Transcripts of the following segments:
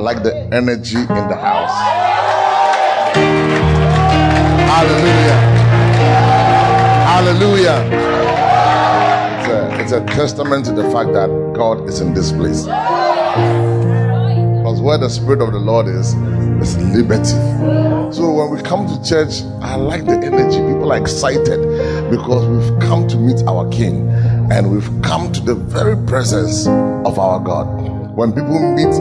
like the energy in the house. Hallelujah. Hallelujah. It's a, it's a testament to the fact that God is in this place. Because where the Spirit of the Lord is, is liberty. So when we come to church, I like the energy. People are excited because we've come to meet our King and we've come to the very presence of our God. When people meet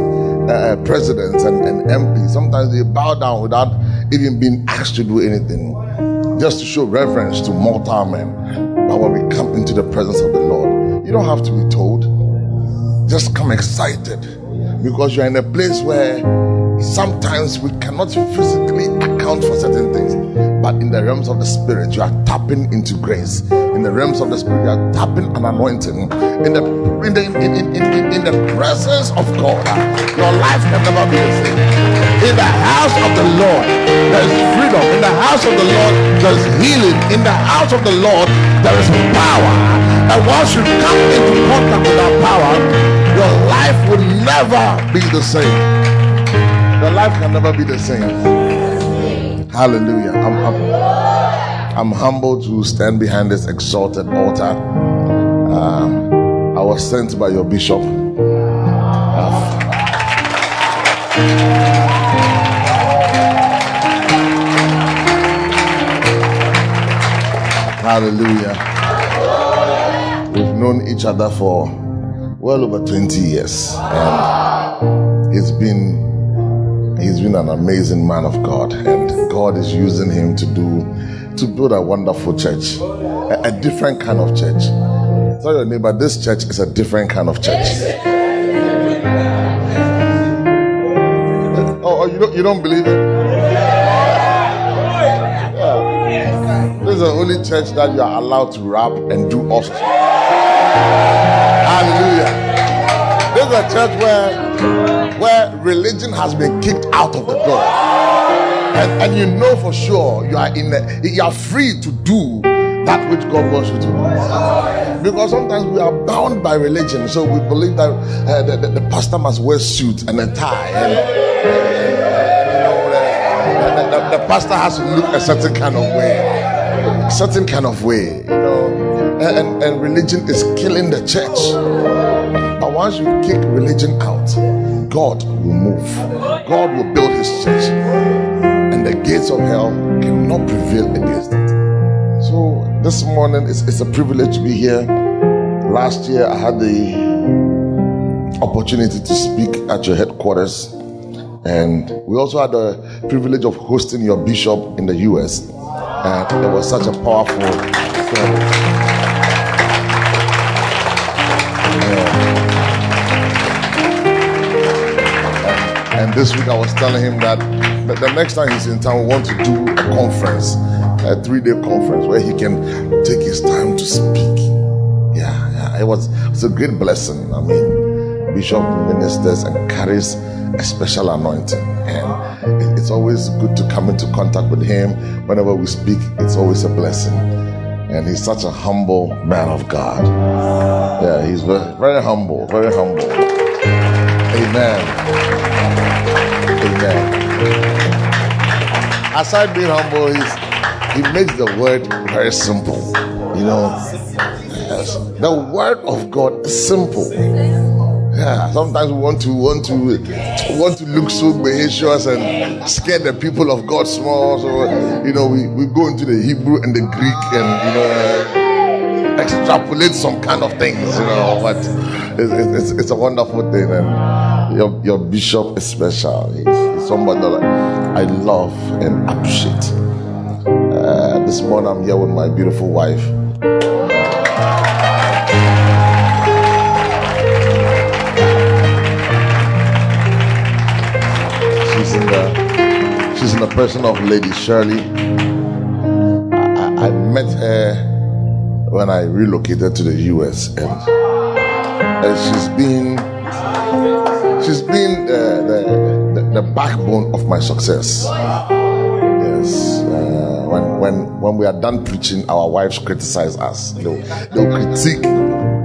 uh, presidents and, and MPs, sometimes they bow down without even being asked to do anything, just to show reverence to mortal men. But when we come into the presence of the Lord, you don't have to be told. Just come excited because you're in a place where sometimes we cannot physically account for certain things, but in the realms of the spirit, you are tapping into grace. In the realms of the spirit, you are tapping an anointing. In the in the in, in, in, in, the presence of God, your life can never be the same. In the house of the Lord, there is freedom. In the house of the Lord, there is healing. In the house of the Lord, there is power. And once you come into contact with that power, your life will never be the same. Your life can never be the same. Hallelujah. I'm, I'm, humbled to stand behind this exalted altar. Um, I was sent by your bishop. Uh, hallelujah. We've known each other for well over 20 years. And he's been he's been an amazing man of God, and God is using him to do to build a wonderful church, a, a different kind of church. Tell your neighbor, this church is a different kind of church. Oh, oh, you don't you don't believe it? This is the only church that you are allowed to rap and do us. Hallelujah. This is a church where where religion has been kicked out of the door. And, and you know for sure you are in a, you are free to do that which God wants you to do. Because sometimes we are bound by religion, so we believe that uh, the, the, the pastor must wear suit and a tie, and, the, the, the pastor has to look a certain kind of way, a certain kind of way, you know. And, and religion is killing the church. But once you kick religion out, God will move. God will build his church. And the gates of hell cannot prevail against it. So this morning it's, it's a privilege to be here. Last year I had the opportunity to speak at your headquarters. And we also had the privilege of hosting your bishop in the US. And it was such a powerful service. This week I was telling him that the, next time he's in town, we want to do a conference, a three day conference where he can take his time to speak. Yeah, yeah, it was, it was a great blessing. I mean, Bishop ministers and carries a special anointing. And it's always good to come into contact with him. Whenever we speak, it's always a blessing. And he's such a humble man of God. Yeah, he's very, very humble, very humble. Amen. Amen. aside being humble, he makes the word very simple. You know, yes, the word of God is simple. Yeah, sometimes we want to want to want to look so malicious and scare the people of God small. So you know, we, we go into the Hebrew and the Greek and you know extrapolate some kind of things. You know, but it's, it's, it's a wonderful thing, and your your bishop is special. He's, somebody that I love and appreciate. Uh, this morning I'm here with my beautiful wife. She's in the she's in the person of Lady Shirley. I, I, I met her when I relocated to the US, and, and she's been backbone of my success. Yes. Uh, when when when we are done preaching, our wives criticize us. They'll, they'll critique.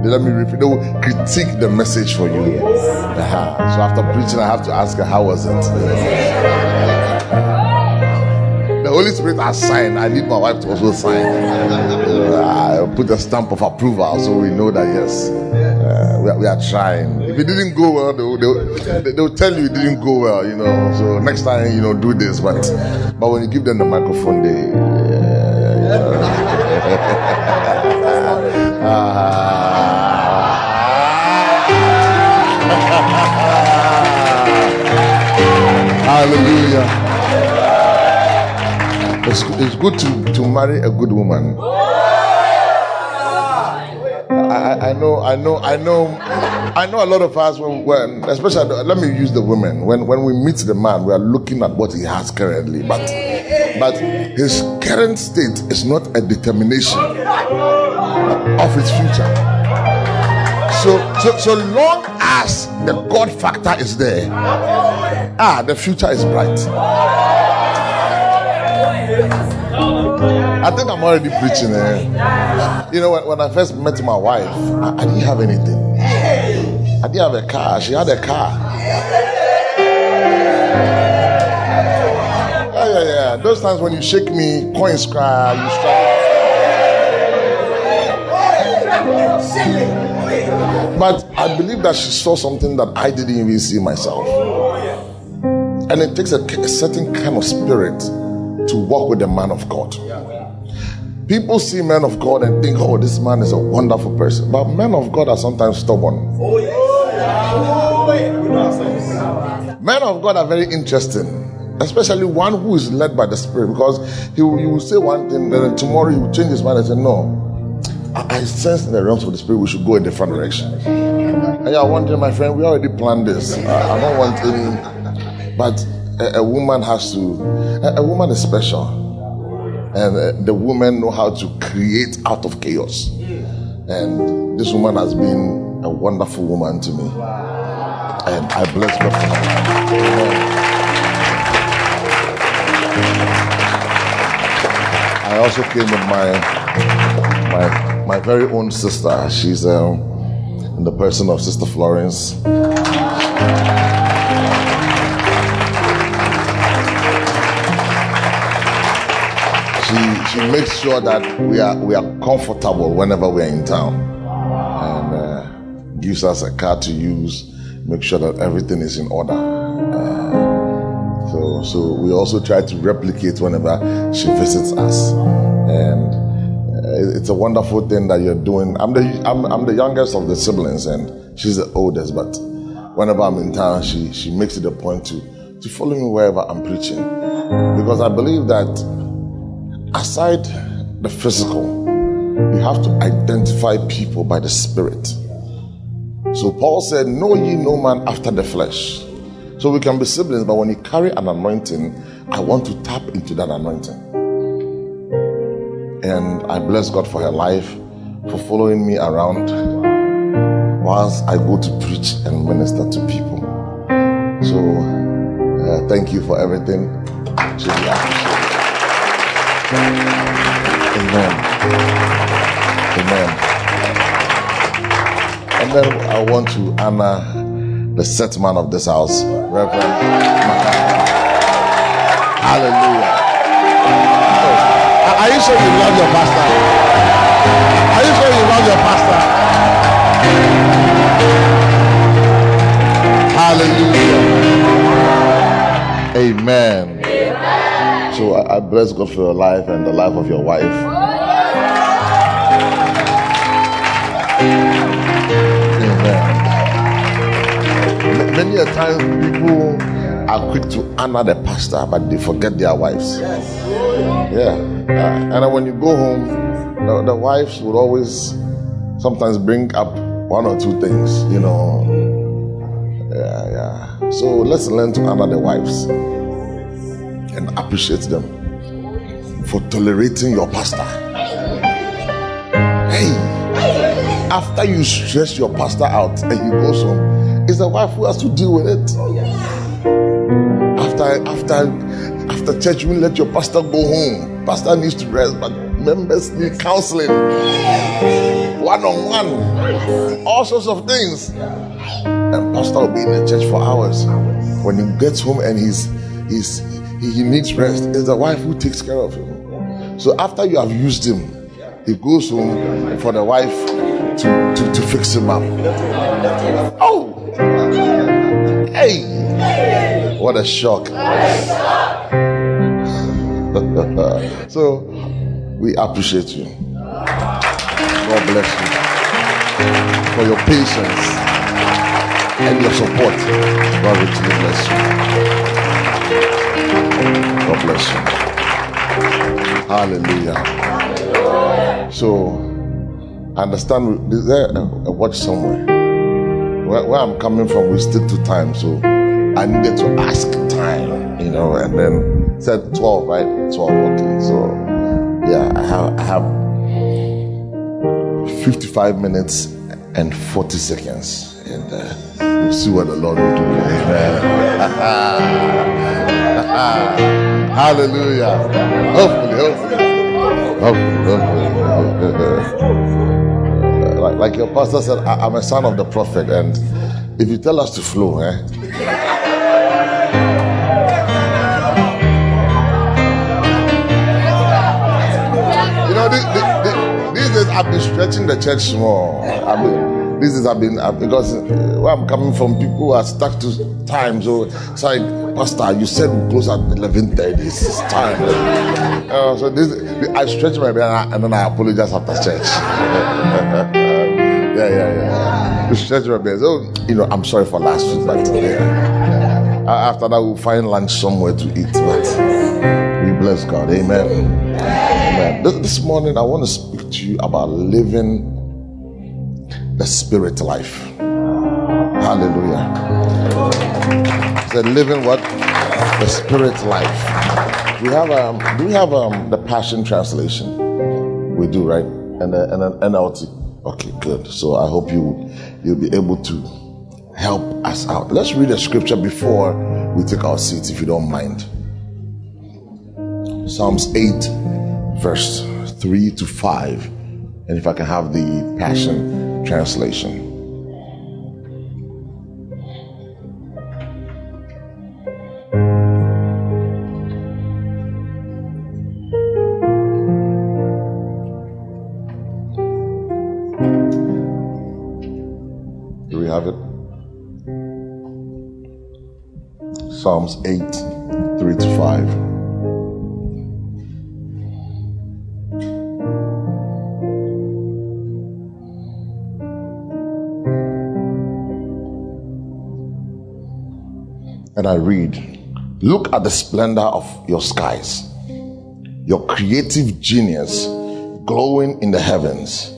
Let me repeat. They will critique the message for you. Uh-huh. So after preaching, I have to ask her how was it. The Holy Spirit has signed. I need my wife to also sign. Uh, I put a stamp of approval so we know that yes, we, are, we are trying. If it didn't go well, they'll, they'll, they'll tell you it didn't go well, you know. So next time, you know, do this. But but when you give them the microphone, they. Hallelujah. It's, it's good to, to marry a good woman. I, I know, I know, I know, I know a lot of us when, when especially let me use the women. When when we meet the man, we are looking at what he has currently, but but his current state is not a determination of his future. So so so long as the God factor is there, ah, the future is bright. I think I'm already preaching. Eh? You know, when, when I first met my wife, I, I didn't have anything. I didn't have a car. She had a car. Yeah, yeah, yeah. Those times when you shake me, coins cry, you struggle. But I believe that she saw something that I didn't even see myself. And it takes a, a certain kind of spirit to walk with the man of God. People see men of God and think, oh, this man is a wonderful person. But men of God are sometimes stubborn. Oh yes! Men of God are very interesting, especially one who is led by the Spirit, because he will, he will say one thing, then tomorrow he will change his mind and say, no, I, I sense in the realms of the Spirit we should go in a different direction. And you're wondering, my friend, we already planned this. I, I don't want any. But a, a woman has to, a, a woman is special and uh, the women know how to create out of chaos. And this woman has been a wonderful woman to me, and I bless God for her. I also came with my my my very own sister. She's um, in the person of Sister Florence. She sure that we are we are comfortable whenever we are in town, and uh, gives us a car to use. Make sure that everything is in order. Uh, so so we also try to replicate whenever she visits us, and uh, it's a wonderful thing that you're doing. I'm the I'm, I'm the youngest of the siblings, and she's the oldest. But whenever I'm in town, she she makes it a point to to follow me wherever I'm preaching, because I believe that aside the physical, you have to identify people by the spirit. So Paul said, Know ye no man after the flesh. So we can be siblings, but when you carry an anointing, I want to tap into that anointing. And I bless God for her life, for following me around whilst I go to preach and minister to people. So uh, thank you for everything. Amen. Amen. And then I want to honor the set man of this house, Reverend Hallelujah. Are you sure you love your pastor? Are you sure you love your pastor? Hallelujah. Amen. So I, I bless God for your life and the life of your wife. Amen. Many a times people are quick to honor the pastor, but they forget their wives. Yeah. Uh, and when you go home, the, the wives would always sometimes bring up one or two things, you know. Yeah, yeah. So let's learn to honor the wives appreciate them for tolerating your pastor. Hey, after you stress your pastor out and he goes home, it's the wife who has to deal with it. After after after church, you let your pastor go home. Pastor needs to rest, but members need counseling, one on one, all sorts of things. And pastor will be in the church for hours. When he gets home and he's he's he, he needs rest, it's the wife who takes care of him. So after you have used him, he goes home for the wife to, to, to fix him up. Oh, hey, what a shock. so we appreciate you. God bless you for your patience and your support. God richly bless you. God bless you. Hallelujah. So, understand, is there a, watch somewhere? Where, where, I'm coming from, we stick to time. So, I needed to ask time, you know, and then said 12, right? 12, okay. So, yeah, I have, I have 55 minutes and 40 seconds. And uh, we'll see what the Lord will do. Amen. Hallelujah. Hopefully, hopefully. Hopefully, hopefully. like, like your pastor said, I, am a son of the prophet. And if you tell us to flow, eh? You know, this, this, these days I've been stretching the church more. I mean, this is I've been because where I'm coming from, people are stuck to time. So it's like, Pastor, you said we close at eleven thirty. It's time. Uh, so this, I stretch my bed and then I apologize after church. yeah, yeah, yeah. To stretch my bed. So you know, I'm sorry for last week, but yeah. after that we'll find lunch somewhere to eat. But we bless God. Amen. Amen. This, this morning I want to speak to you about living the spirit life. Hallelujah. The living what? The spirit life. We have um do we have um the passion translation? We do, right? And the, and an NLT. Okay, good. So I hope you you'll be able to help us out. Let's read a scripture before we take our seats, if you don't mind. Psalms 8, verse 3 to 5. And if I can have the passion translation. Do we have it? Psalms 8, 3 to 5. And I read, Look at the splendor of your skies, your creative genius glowing in the heavens.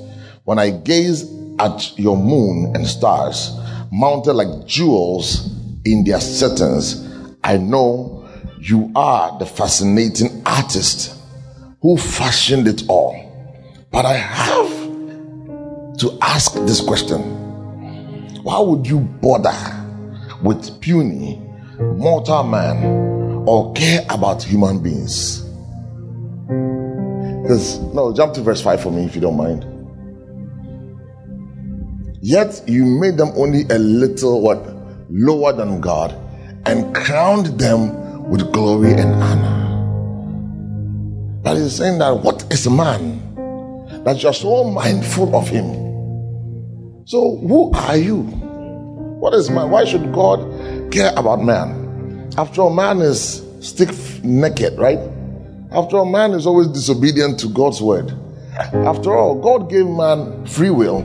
When I gaze at your moon and stars, mounted like jewels in their settings, I know you are the fascinating artist who fashioned it all. But I have to ask this question Why would you bother with puny mortal man or care about human beings. Because, no, jump to verse 5 for me if you don't mind. Yet you made them only a little what? Lower than God and crowned them with glory and honor. But he's saying that what is man that you're so mindful of him? So who are you? What is man? Why should God care about man? After all, man is stick naked, right? After all, man is always disobedient to God's word. After all, God gave man free will,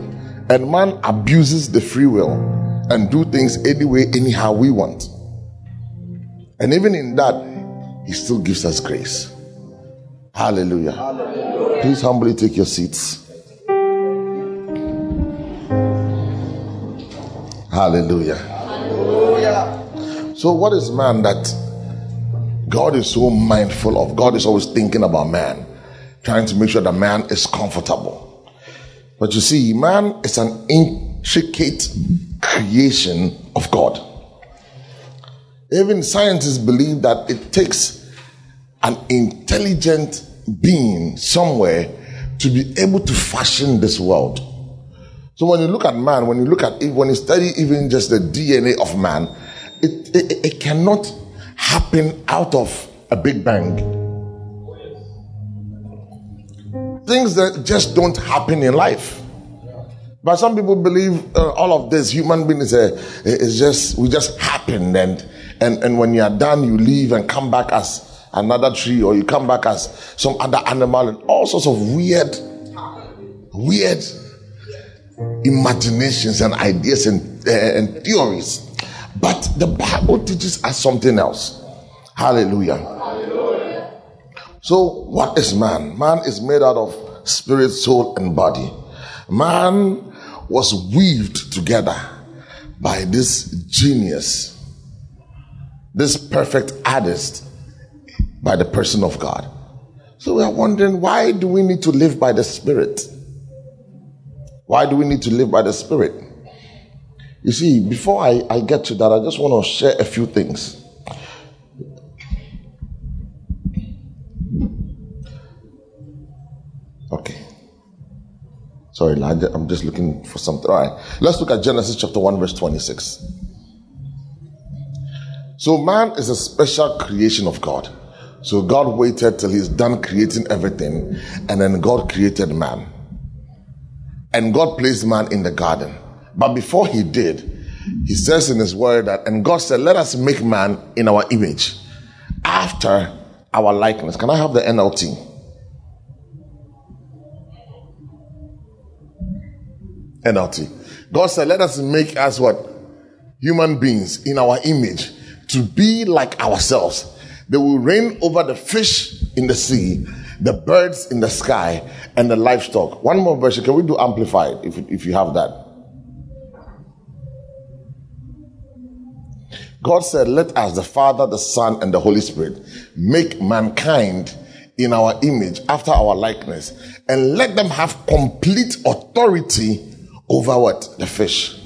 and man abuses the free will and do things anyway, anyhow we want. And even in that, he still gives us grace. Hallelujah. Hallelujah. Please humbly take your seats. Hallelujah. So, what is man that God is so mindful of? God is always thinking about man, trying to make sure that man is comfortable. But you see, man is an intricate creation of God. Even scientists believe that it takes an intelligent being somewhere to be able to fashion this world. So when you look at man, when you look at when you study even just the DNA of man, it, it, it cannot happen out of a big bang. Things that just don't happen in life. But some people believe uh, all of this human being is, a, is just we just happen and and and when you are done you leave and come back as another tree or you come back as some other animal and all sorts of weird weird imaginations and ideas and, uh, and theories. But the Bible teaches us something else. Hallelujah. Hallelujah. So, what is man? Man is made out of spirit, soul, and body. Man was weaved together by this genius, this perfect artist, by the person of God. So we are wondering why do we need to live by the Spirit? Why do we need to live by the Spirit? You see, before I, I get to that, I just want to share a few things. Okay. Sorry, I'm just looking for something. All right. Let's look at Genesis chapter 1, verse 26. So, man is a special creation of God. So, God waited till he's done creating everything, and then God created man. And God placed man in the garden. But before he did, he says in his word that, and God said, Let us make man in our image, after our likeness. Can I have the NLT? NLT. God said, Let us make us what? Human beings in our image to be like ourselves. They will reign over the fish in the sea the birds in the sky, and the livestock. One more version. Can we do amplified if, if you have that? God said, Let us, the Father, the Son, and the Holy Spirit, make mankind in our image, after our likeness, and let them have complete authority over what? The fish.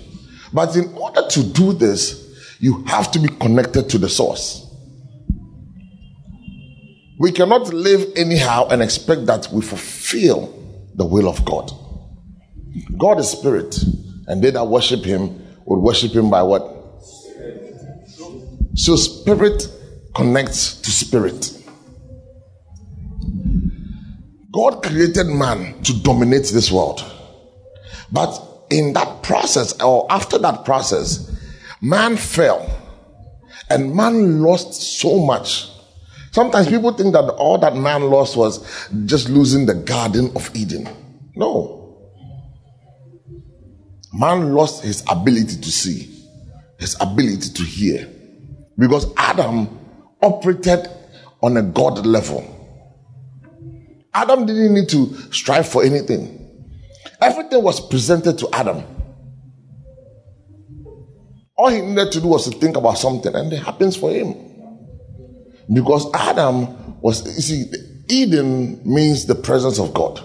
But in order to do this, you have to be connected to the source. We cannot live anyhow and expect that we fulfill the will of God. God is spirit, and they that worship him would worship him by what? So spirit connects to spirit. God created man to dominate this world. But in that process, or after that process, man fell and man lost so much Sometimes people think that all that man lost was just losing the Garden of Eden. No. Man lost his ability to see, his ability to hear. Because Adam operated on a God level. Adam didn't need to strive for anything, everything was presented to Adam. All he needed to do was to think about something, and it happens for him. Because Adam was, you see, Eden means the presence of God.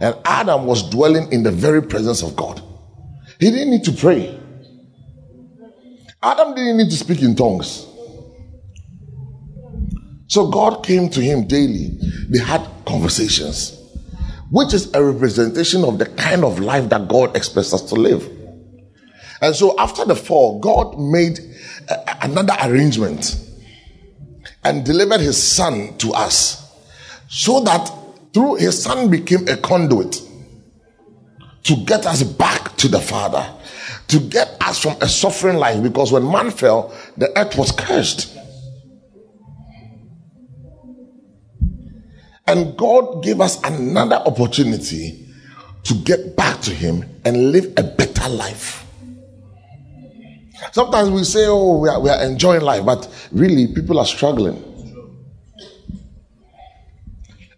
And Adam was dwelling in the very presence of God. He didn't need to pray. Adam didn't need to speak in tongues. So God came to him daily. They had conversations, which is a representation of the kind of life that God expects us to live. And so after the fall, God made a, another arrangement and delivered his son to us so that through his son became a conduit to get us back to the Father, to get us from a suffering life. Because when man fell, the earth was cursed. And God gave us another opportunity to get back to Him and live a better life. Sometimes we say, oh, we are, we are enjoying life, but really people are struggling.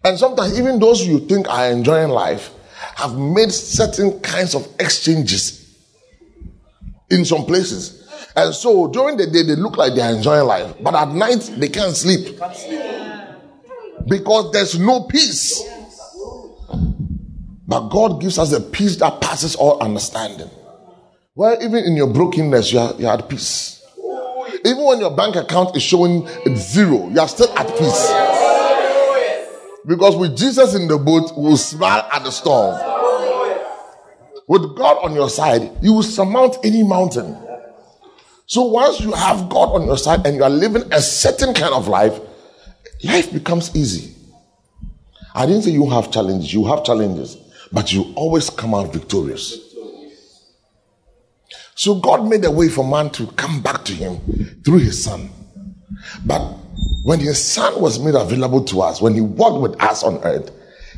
And sometimes even those you think are enjoying life have made certain kinds of exchanges in some places. And so during the day they look like they are enjoying life, but at night they can't sleep. Because there's no peace. But God gives us a peace that passes all understanding. Well, even in your brokenness, you are, you are at peace. Even when your bank account is showing zero, you are still at peace. Because with Jesus in the boat, we will smile at the storm. With God on your side, you will surmount any mountain. So once you have God on your side and you are living a certain kind of life, life becomes easy. I didn't say you have challenges, you have challenges, but you always come out victorious. So God made a way for man to come back to him through his son. But when his son was made available to us, when he walked with us on earth,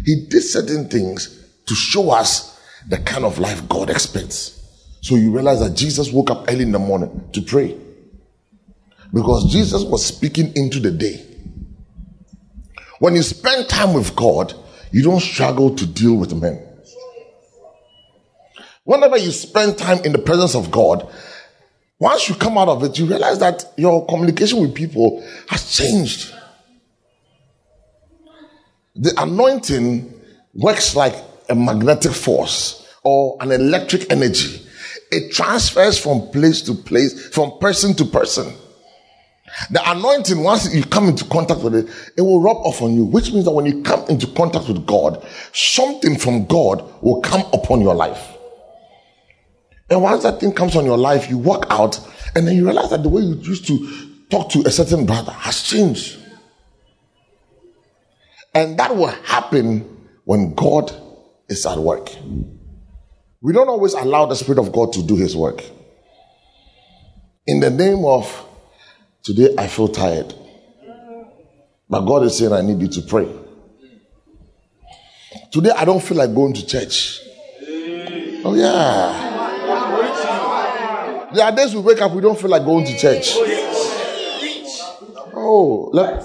he did certain things to show us the kind of life God expects. So you realize that Jesus woke up early in the morning to pray. Because Jesus was speaking into the day. When you spend time with God, you don't struggle to deal with men. Whenever you spend time in the presence of God, once you come out of it, you realize that your communication with people has changed. The anointing works like a magnetic force or an electric energy. It transfers from place to place, from person to person. The anointing, once you come into contact with it, it will rub off on you, which means that when you come into contact with God, something from God will come upon your life. And once that thing comes on your life, you walk out and then you realize that the way you used to talk to a certain brother has changed. And that will happen when God is at work. We don't always allow the Spirit of God to do His work. In the name of today, I feel tired. But God is saying, I need you to pray. Today, I don't feel like going to church. Oh, yeah. There are days we wake up, we don't feel like going to church. Oh, look,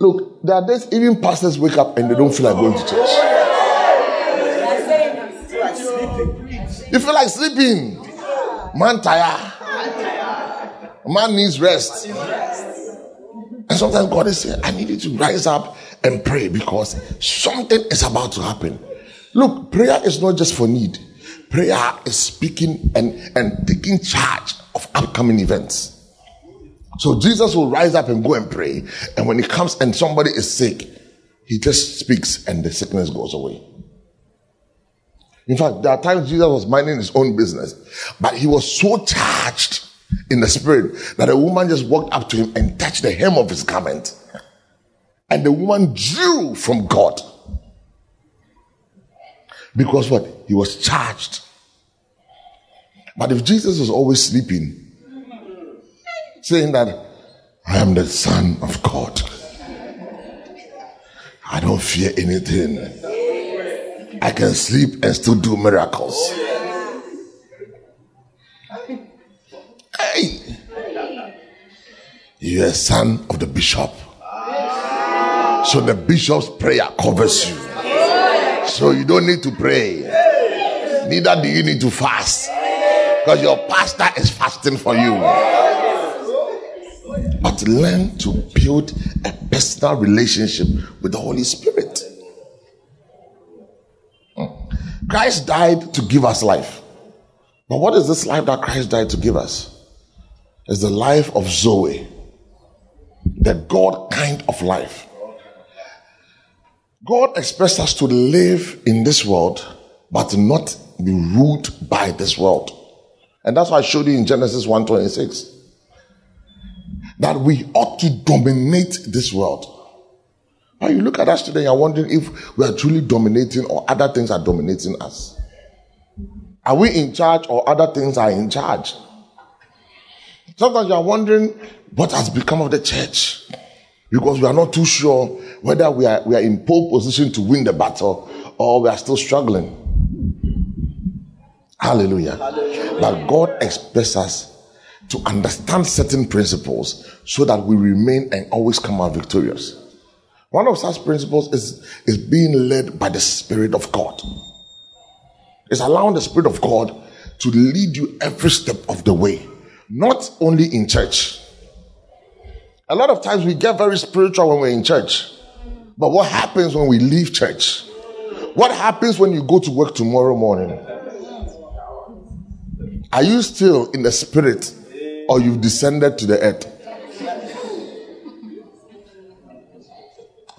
look, there are days even pastors wake up and they don't feel like going to church. You feel like sleeping. Man tired. Man needs rest. And sometimes God is saying, I need you to rise up and pray because something is about to happen. Look, prayer is not just for need. Prayer is speaking and, and taking charge of upcoming events. So Jesus will rise up and go and pray. And when he comes and somebody is sick, he just speaks and the sickness goes away. In fact, there are times Jesus was minding his own business, but he was so charged in the spirit that a woman just walked up to him and touched the hem of his garment. And the woman drew from God. Because what? He was charged. But if Jesus was always sleeping, saying that I am the Son of God, I don't fear anything. I can sleep and still do miracles. Hey, you're a son of the bishop. So the bishop's prayer covers you. So you don't need to pray. Neither do you need to fast. Because your pastor is fasting for you. But learn to build a personal relationship with the Holy Spirit. Hmm. Christ died to give us life. But what is this life that Christ died to give us? It's the life of Zoe, the God kind of life. God expects us to live in this world, but not be ruled by this world. And that's why I showed you in Genesis 1:26 that we ought to dominate this world. But you look at us today, you're wondering if we are truly dominating or other things are dominating us. Are we in charge or other things are in charge? Sometimes you are wondering what has become of the church because we are not too sure whether we are, we are in pole position to win the battle or we are still struggling. Hallelujah. Hallelujah. But God expects us to understand certain principles so that we remain and always come out victorious. One of such principles is, is being led by the Spirit of God. It's allowing the Spirit of God to lead you every step of the way, not only in church. A lot of times we get very spiritual when we're in church. But what happens when we leave church? What happens when you go to work tomorrow morning? Are you still in the spirit or you've descended to the earth?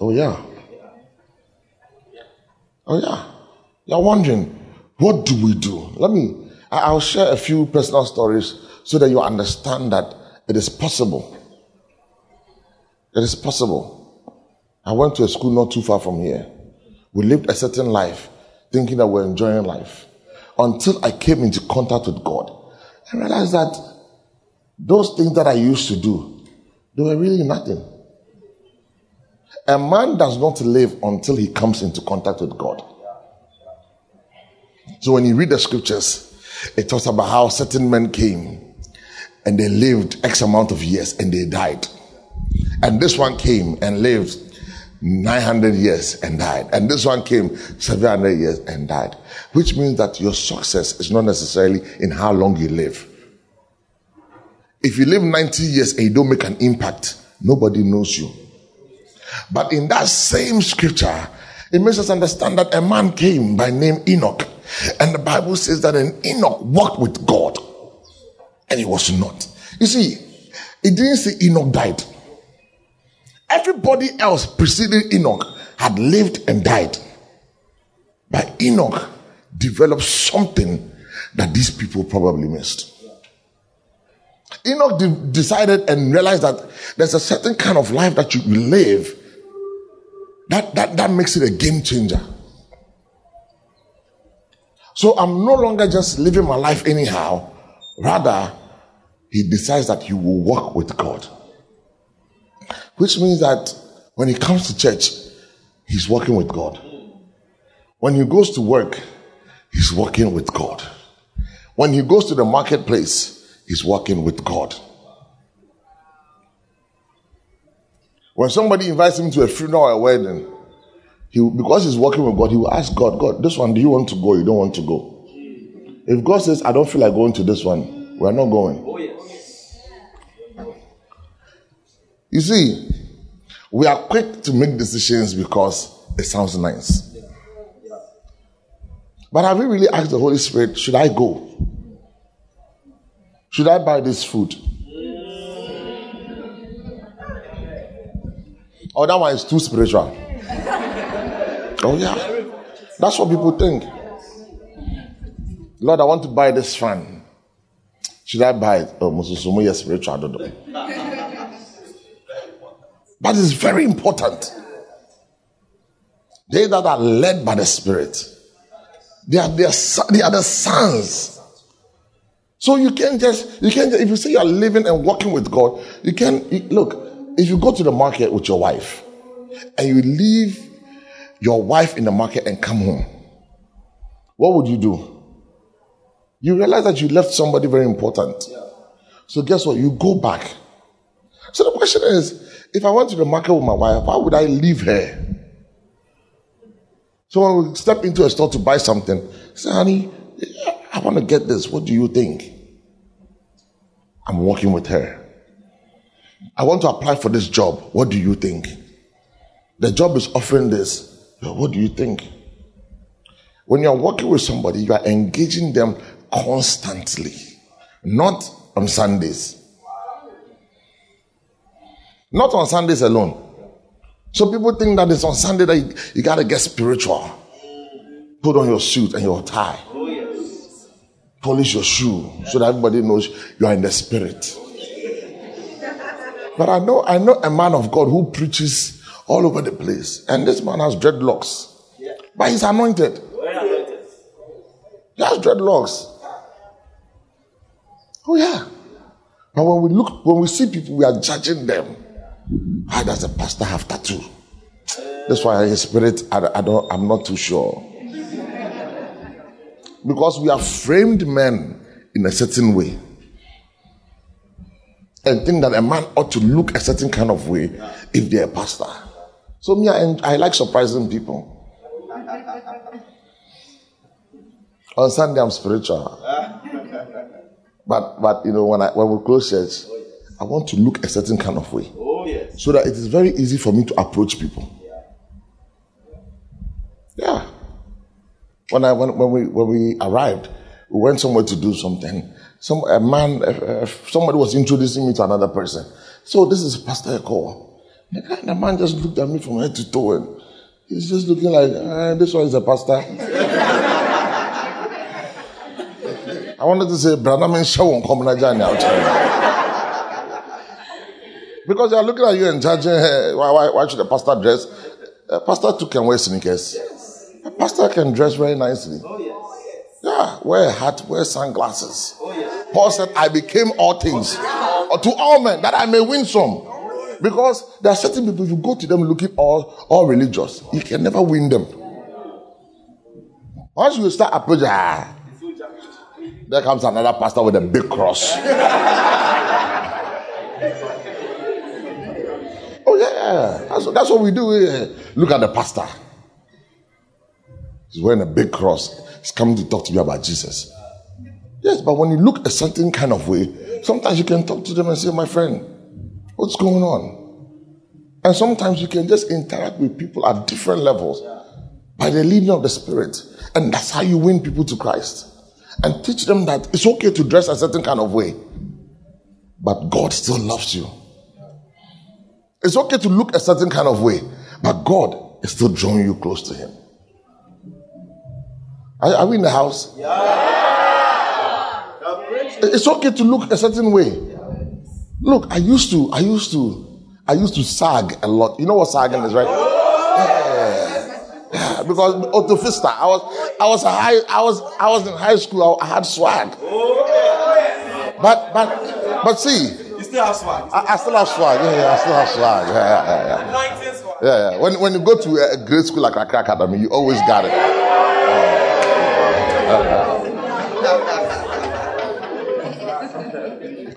Oh, yeah. Oh, yeah. You're wondering, what do we do? Let me, I'll share a few personal stories so that you understand that it is possible. It is possible. I went to a school not too far from here. We lived a certain life thinking that we're enjoying life until I came into contact with God. I realized that those things that I used to do, they were really nothing. A man does not live until he comes into contact with God. So when you read the scriptures, it talks about how certain men came and they lived X amount of years and they died. And this one came and lived 900 years and died. And this one came 700 years and died. Which means that your success is not necessarily in how long you live. If you live 90 years and you don't make an impact, nobody knows you. But in that same scripture, it makes us understand that a man came by name Enoch. And the Bible says that an Enoch walked with God. And he was not. You see, it didn't say Enoch died. Everybody else preceding Enoch had lived and died. But Enoch developed something that these people probably missed. Enoch de- decided and realized that there's a certain kind of life that you live that, that, that makes it a game changer. So I'm no longer just living my life anyhow. Rather, he decides that he will walk with God. Which means that when he comes to church, he's working with God. When he goes to work, he's working with God. When he goes to the marketplace, he's working with God. When somebody invites him to a funeral or a wedding, he, because he's working with God, he will ask God, God, this one, do you want to go? You don't want to go. If God says, I don't feel like going to this one, we're not going. Oh, yes. You see, we are quick to make decisions because it sounds nice. But have you really asked the Holy Spirit, should I go? Should I buy this food? Oh, that one is too spiritual. Oh, yeah. That's what people think. Lord, I want to buy this fan. Should I buy it? Oh, Mususumu, yes, spiritual. But it's very important. They that are led by the Spirit, they are, they are, they are the sons. So you can't just, you can't if you say you are living and working with God, you can, you, look, if you go to the market with your wife and you leave your wife in the market and come home, what would you do? You realize that you left somebody very important. So guess what? You go back. So the question is, if I went to the market with my wife, why would I leave her? So when we step into a store to buy something, say, honey, I want to get this. What do you think? I'm working with her. I want to apply for this job. What do you think? The job is offering this. What do you think? When you're working with somebody, you are engaging them constantly, not on Sundays. Not on Sundays alone. So people think that it's on Sunday that you, you got to get spiritual. Put on your suit and your tie. Polish your shoe so that everybody knows you are in the spirit. But I know, I know a man of God who preaches all over the place. And this man has dreadlocks. But he's anointed. He has dreadlocks. Oh, yeah. But when we look, when we see people, we are judging them. Why does the pastor have tattoo? That's why his spirit, I, I don't, I'm not too sure. Because we are framed men in a certain way. And think that a man ought to look a certain kind of way if they're a pastor. So me, I, I like surprising people. On Sunday, I'm spiritual. But, but you know, when, I, when we close church, I want to look a certain kind of way. Oh, so that it is very easy for me to approach people. Yeah. When, I, when, when, we, when we arrived, we went somewhere to do something. Some, a man, uh, somebody was introducing me to another person. So this is Pastor Ekow. The, guy, the man just looked at me from head to toe and he's just looking like, uh, this one is a pastor. I wanted to say, brother, man, show on Komunajani Because they are looking at you and judging, hey, why, why, why should the pastor dress? A pastor too can wear sneakers. A pastor can dress very nicely. Yeah, wear a hat, wear sunglasses. Paul said, I became all things to all men that I may win some. Because there are certain people, if you go to them looking all, all religious, you can never win them. Once you start approaching, ah, there comes another pastor with a big cross. oh, yeah. That's, that's what we do here. Look at the pastor. He's wearing a big cross. He's coming to talk to you about Jesus. Yes, but when you look a certain kind of way, sometimes you can talk to them and say, My friend, what's going on? And sometimes you can just interact with people at different levels by the leading of the Spirit. And that's how you win people to Christ. And teach them that it's okay to dress a certain kind of way, but God still loves you. It's okay to look a certain kind of way, but God is still drawing you close to Him. Are, are we in the house? Yeah. It's okay to look a certain way. Look, I used to, I used to, I used to sag a lot. You know what sagging is, right? Yeah. yeah. Because Otto I was, I was a high, I was, I was in high school. I, had swag. But, but, but see. You still have swag. I, I, still have swag. Yeah, yeah, I still have swag. Yeah, yeah, yeah. Yeah, yeah. When, when you go to a grade school like Accra Academy, you always got it.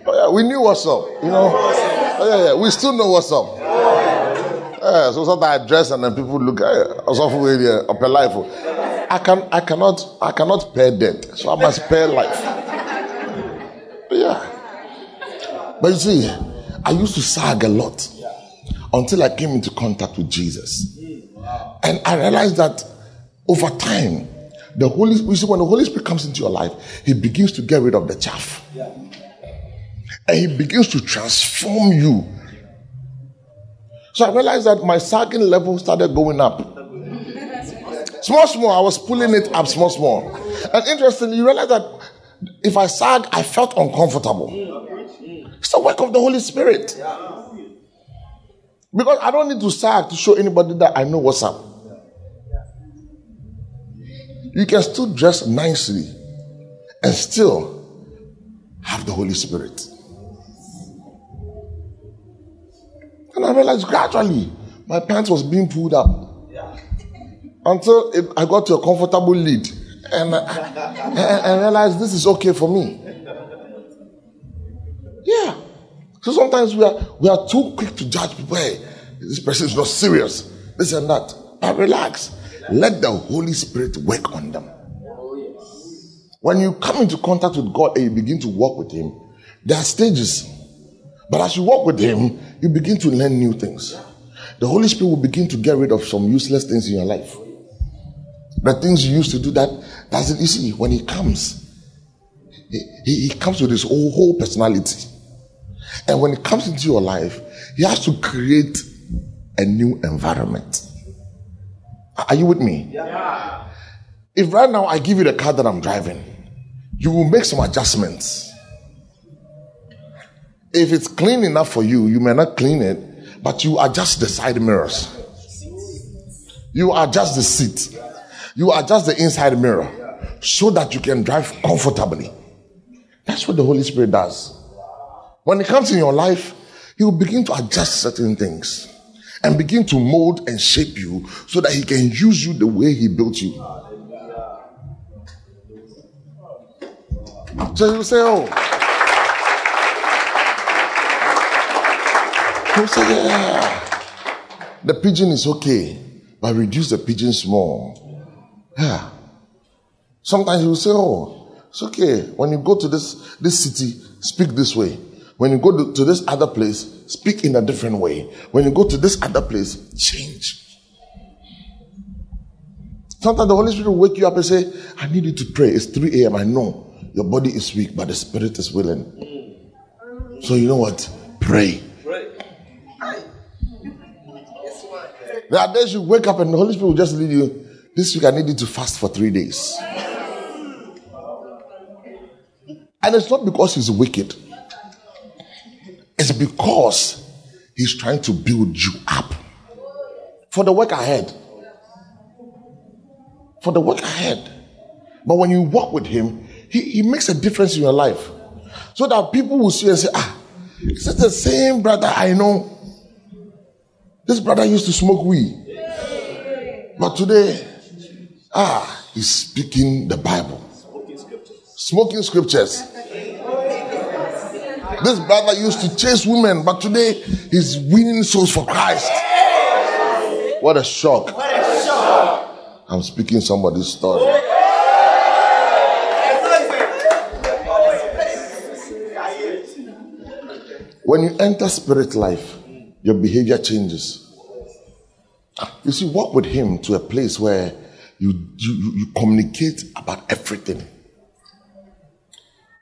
Oh, yeah, we knew what's up, you know. Oh, yeah, yeah, we still know what's up. Yeah, so sometimes I dress and then people look, hey, also area up a life. Oh. I can I cannot I cannot pay debt, so I must pay life. Yeah. But you see, I used to sag a lot until I came into contact with Jesus. And I realized that over time, the Holy you see, when the Holy Spirit comes into your life, He begins to get rid of the chaff. And He begins to transform you. So I realized that my sagging level started going up. Small, small, I was pulling it up small, small. And interestingly, you realize that if I sag, I felt uncomfortable. It's the work of the Holy Spirit. Because I don't need to sag to show anybody that I know what's up. You can still dress nicely and still have the Holy Spirit. And I realized gradually my pants was being pulled up until it, I got to a comfortable lead and I, I realized this is okay for me. Yeah. So sometimes we are we are too quick to judge people. Hey, this person is not serious. This and that. But relax. Let the Holy Spirit work on them. Oh, when you come into contact with God and you begin to walk with Him, there are stages. But as you walk with Him, you begin to learn new things. The Holy Spirit will begin to get rid of some useless things in your life. The things you used to do that doesn't, you see, when He comes, He, he, he comes with His whole, whole personality. And when He comes into your life, He has to create a new environment. Are you with me? Yeah. If right now I give you the car that I'm driving, you will make some adjustments. If it's clean enough for you, you may not clean it, but you adjust the side mirrors. You adjust the seat. You adjust the inside mirror so that you can drive comfortably. That's what the Holy Spirit does. When it comes in your life, He will begin to adjust certain things and begin to mold and shape you so that He can use you the way He built you. So you say, Oh, you say, Yeah, the pidgin is okay, but reduce the pidgin small. Yeah. Sometimes you will say, Oh, it's okay. When you go to this, this city, speak this way. When you go to this other place, speak in a different way. When you go to this other place, change. Sometimes the Holy Spirit will wake you up and say, I need you to pray. It's 3 a.m. I know your body is weak, but the spirit is willing. So you know what? Pray. There are days you wake up and the Holy Spirit will just lead you. This week I need you to fast for three days. And it's not because he's wicked. It's because he's trying to build you up for the work ahead. For the work ahead. But when you walk with him, he, he makes a difference in your life. So that people will see and say, ah, is the same brother I know? This brother used to smoke weed. But today, ah, he's speaking the Bible. Smoking scriptures. This brother used to chase women, but today he's winning souls for Christ. What a shock. I'm speaking somebody's story. When you enter spirit life, your behavior changes. You see, walk with him to a place where you, you, you communicate about everything.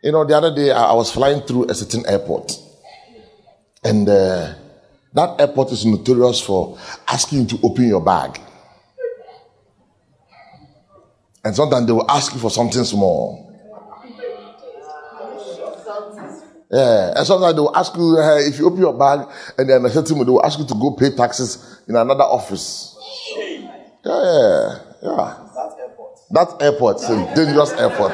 You know, the other day I was flying through a certain airport, and uh, that airport is notorious for asking you to open your bag. And sometimes they will ask you for something small. Yeah, and sometimes they will ask you uh, if you open your bag, and then a certain they will ask you to go pay taxes in another office. Yeah, yeah, yeah. That airport. That airport, is a dangerous airport.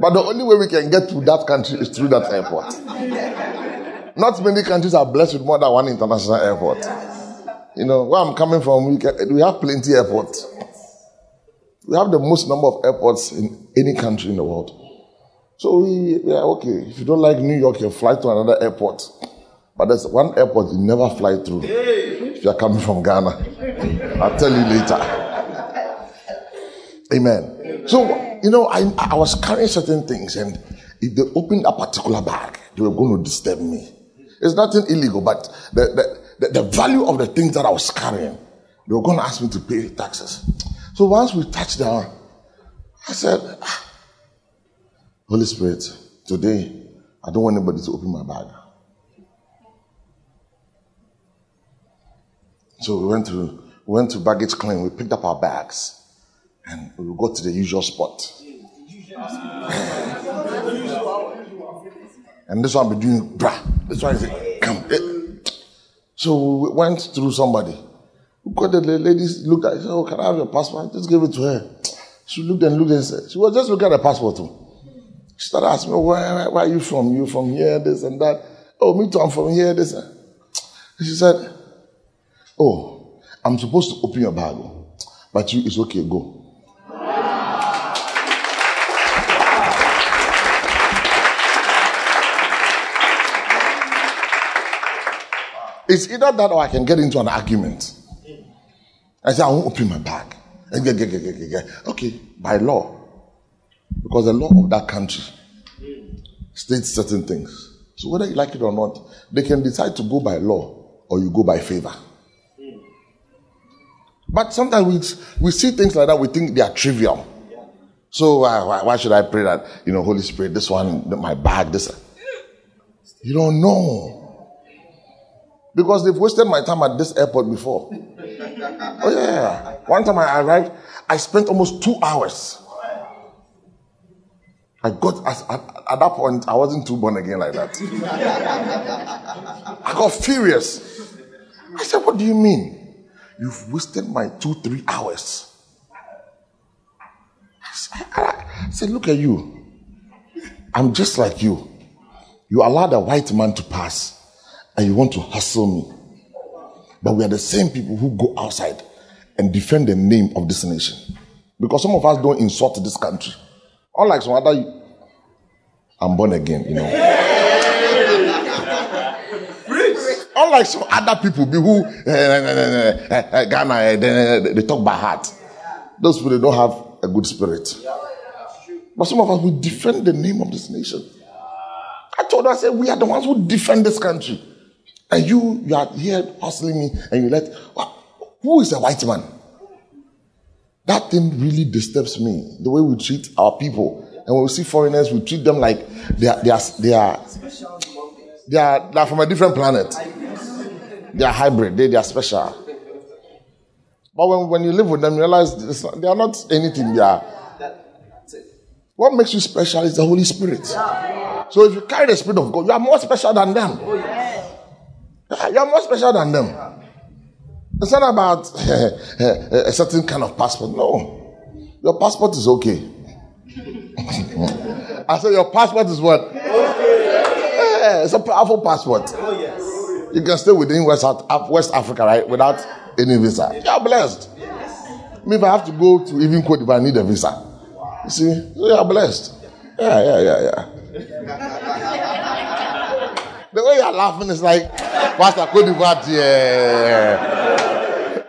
But the only way we can get to that country is through that airport. Not many countries are blessed with more than one international airport. You know, where I'm coming from, we, can, we have plenty airports. We have the most number of airports in any country in the world. So we, yeah, okay. If you don't like New York, you fly to another airport. But there's one airport you never fly through. If you're coming from Ghana, I'll tell you later. Amen. So, you know, I, I was carrying certain things, and if they opened a particular bag, they were going to disturb me. It's nothing illegal, but the, the, the, the value of the things that I was carrying, they were going to ask me to pay taxes. So once we touched down, I said, ah, Holy Spirit, today I don't want anybody to open my bag. So we went to we went to baggage claim. We picked up our bags, and we go to the usual spot. and this one be doing brah. This one is come. Eh. So we went through somebody. We got the ladies looked at. Said, "Oh, can I have your passport?" Just give it to her. She looked and looked and said, "She was just looking at the passport too." She started asking me, where, where are you from? You from here, this and that. Oh, me too, I'm from here, this. And she said, Oh, I'm supposed to open your bag, but you, it's okay, go. It's either that or I can get into an argument. I say, I won't open my bag. Okay, by law, because the law of that country states certain things. So whether you like it or not, they can decide to go by law or you go by favor. But sometimes we, we see things like that, we think they are trivial. So why, why, should I pray that, you know, Holy Spirit, this one, my bag, this. You don't know. Because they've wasted my time at this airport before. oh, yeah. One time I arrived, I spent almost two hours I got at, at, at, that point I wasn't too born again like that. I got furious. I said, "What do you mean? You've wasted my two, three hours. I said, Look at you. I'm just like you. You allowed a white man to pass and you want to hustle me. But we are the same people who go outside and defend the name of this nation. Because some of us don't insult this country. Unlike some other, I'm born again, you know. Unlike some other people who uh, uh, Ghana, they, they talk by heart. Those people they don't have a good spirit. But some of us we defend the name of this nation. I told her, I said, we are the ones who defend this country. And you, you are here hustling me, and you let ah, who is a white man? That thing really disturbs me. The way we treat our people. And we see foreigners, we treat them like they are, they are, they are, they are, they are from a different planet. They are hybrid, they, they are special. But when, when you live with them, you realize not, they are not anything. They are. What makes you special is the Holy Spirit. So if you carry the Spirit of God, you are more special than them. You are more special than them. It's not about a certain kind of passport. No. Your passport is okay. I said, Your passport is what? Yeah, it's a powerful passport. Oh, yes. You can stay within West, West Africa, right? Without any visa. You are blessed. Me, if I have to go to even Cote d'Ivoire, I need a visa. You see? So you are blessed. Yeah, yeah, yeah, yeah. the way you are laughing is like, Pastor Cote d'Ivoire, yeah.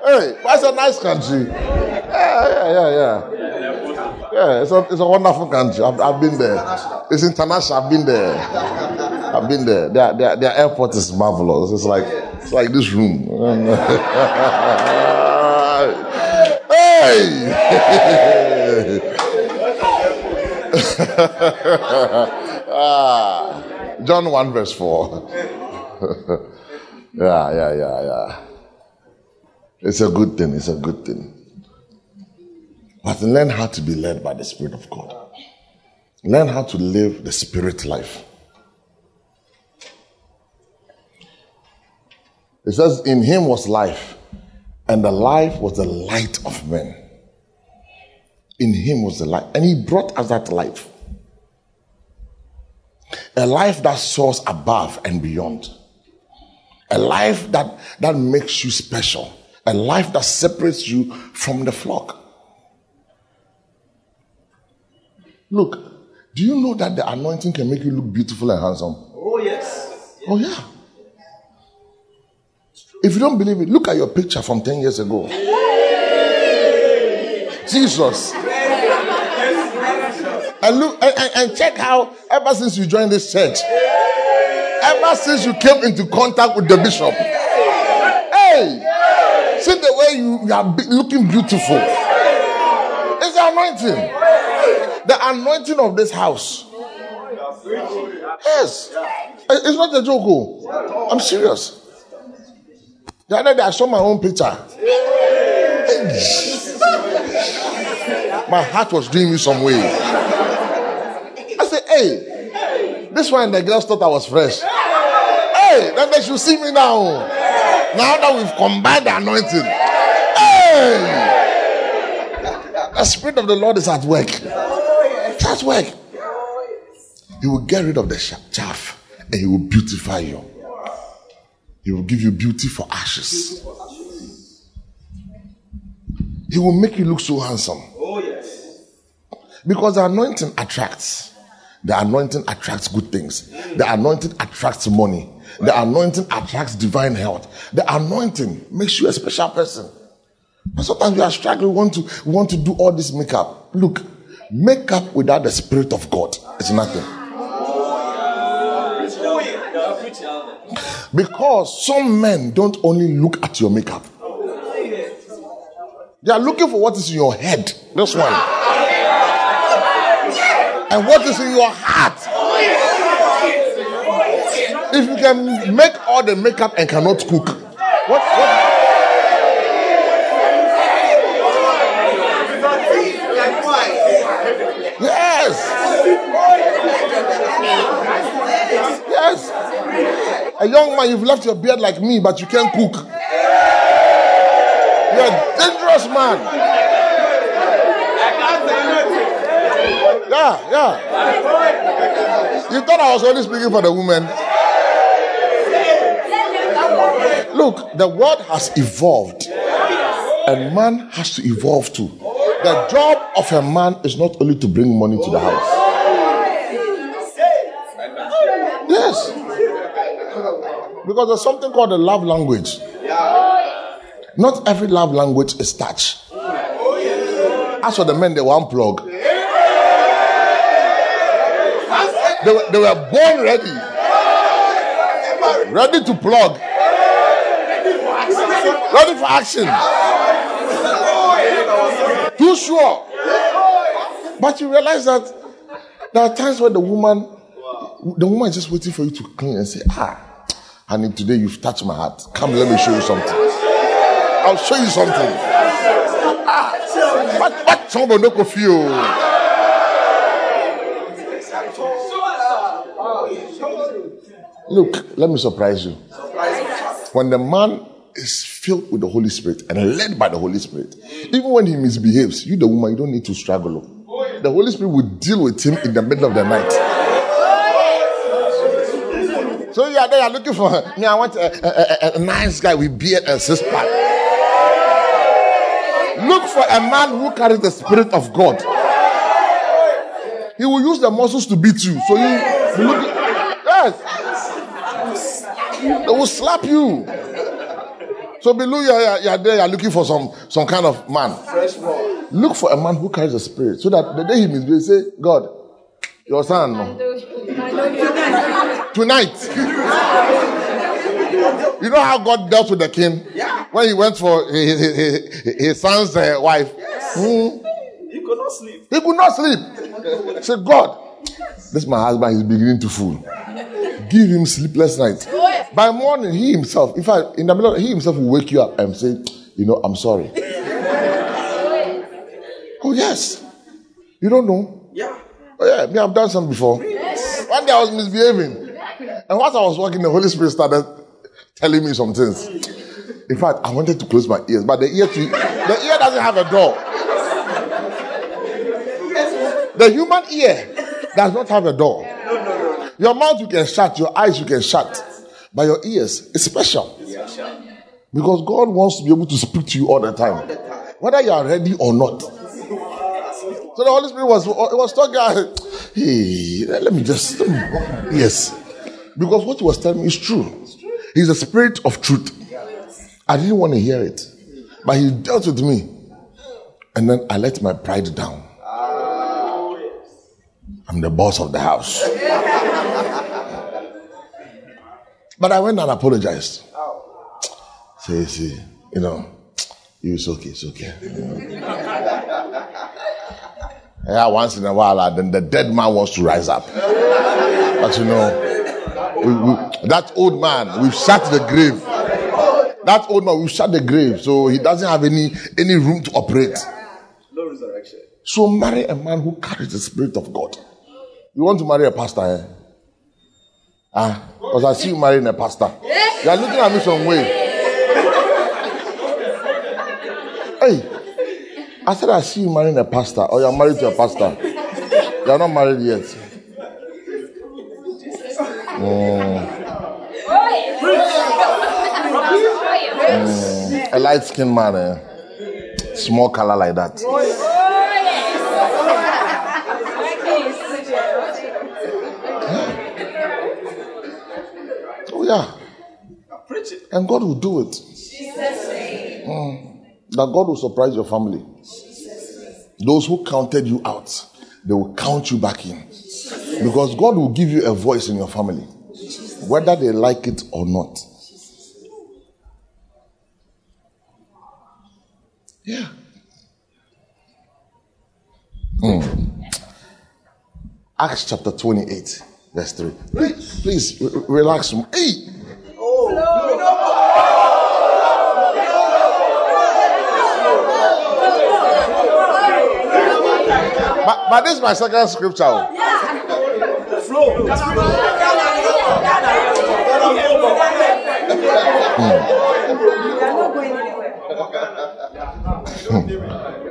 Hey, what's a nice country? Yeah, yeah, yeah, yeah. Yeah, it's a, it's a wonderful country. I've, I've been there. It's international. I've been there. I've been there. Their, their, their airport is marvelous. It's like it's like this room. hey! ah, John 1 verse 4. yeah, yeah, yeah, yeah. It's a good thing. It's a good thing. But learn how to be led by the Spirit of God. Learn how to live the Spirit life. It says, In him was life, and the life was the light of men. In him was the light, and he brought us that life. A life that soars above and beyond. A life that, that makes you special. A life that separates you from the flock. Look, do you know that the anointing can make you look beautiful and handsome? Oh, yes. Oh, yeah. If you don't believe it, look at your picture from 10 years ago. Jesus. And look and, and, check how ever since you joined this church, ever since you came into contact with the bishop, hey, see the way you, you are looking beautiful. It's the anointing. The anointing of this house. Yes. Eh, it's not a joke. Oh. I'm serious. The other day I saw my own picture. my heart was doing me some way. I said, hey, this one the girls thought I was fresh. Hey, then they should see me now. Now that we've combined the anointing. Hey! The Spirit of the Lord is at work. It's at work. He will get rid of the chaff and he will beautify you. He will give you beauty for ashes. He will make you look so handsome. Oh, yes. Because the anointing attracts. The anointing attracts good things. The anointing attracts money. The anointing attracts divine health. The anointing makes you a special person. But sometimes we are struggling, we want to, we want to do all this makeup. Look, makeup without the Spirit of God is nothing. Because some men don't only look at your makeup, they are looking for what is in your head. This one. And what is in your heart. If you can make all the makeup and cannot cook, what? what A young man, you've left your beard like me, but you can't cook. You're a dangerous man. Yeah, yeah. You thought I was only speaking for the women. Look, the world has evolved, and man has to evolve too. The job of a man is not only to bring money to the house. Yes. Because there's something called the love language. Not every love language is touch. As for the men, they want plug. They were, they were born ready. Ready to plug. Ready for action. Too sure. But you realize that there are times when the woman, the woman is just waiting for you to clean and say, ah, honey, today you've touched my heart. Come, let me show you something. I'll show you something. Ah, what, what? Somebody no oh. Look, let me surprise you. When the man is filled with the Holy Spirit and led by the Holy Spirit, even when he misbehaves, you, the woman, you don't need to struggle. The Holy Spirit will deal with him in the middle of the night. So you are there, you're looking for me. I want a, a, a, a nice guy with beard and six pack. Look for a man who carries the Spirit of God. He will use the muscles to beat you. So you, you look. Yes. They will slap you. So below you are, you are there, you are looking for some, some kind of man. Look for a man who carries the spirit. So that the day he meets, misbehaves, say, God, your son. No. Tonight. You know how God dealt with the king? When he went for his, his, his, his son's uh, wife. Hmm. He could not sleep. He could not sleep. Say, God, this my husband is beginning to fool. Give him sleepless nights. By morning, he himself, in fact, in the middle, he himself will wake you up and say, You know, I'm sorry. oh, yes. You don't know? Yeah. Oh, yeah, me, I've done some before. One day I was misbehaving. And whilst I was walking, the Holy Spirit started telling me some things. In fact, I wanted to close my ears, but the ear, to, the ear doesn't have a door. The human ear does not have a door. Your mouth you can shut, your eyes you can shut, but your ears is special. Because God wants to be able to speak to you all the time, whether you are ready or not. So the Holy Spirit was was talking. Hey, let me just let me- yes, because what he was telling me is true. He's a spirit of truth. I didn't want to hear it, but he dealt with me, and then I let my pride down. I'm the boss of the house. But I went and apologized. Say, see, you know, it's okay, it's okay. Yeah, once in a while, uh, then the dead man wants to rise up. But you know, we, we, that old man, we've shut the grave. That old man, we've shut the grave, so he doesn't have any any room to operate. No resurrection. So marry a man who carries the spirit of God. You want to marry a pastor, eh? Ah, because I see you marrying a pastor. You are looking at me some way. I said I see you marrying a pastor, or you are married to a pastor. You are not married yet. Mm, a light skinned man, eh? Small color like that. Oh, yeah. Preach it. And God will do it. Mm. That God will surprise your family. Those who counted you out, they will count you back in. Because God will give you a voice in your family, whether they like it or not. Yeah. Mm. Acts chapter 28, verse 3. Please, please re- relax. Hey! But, this is my second scripture. oh.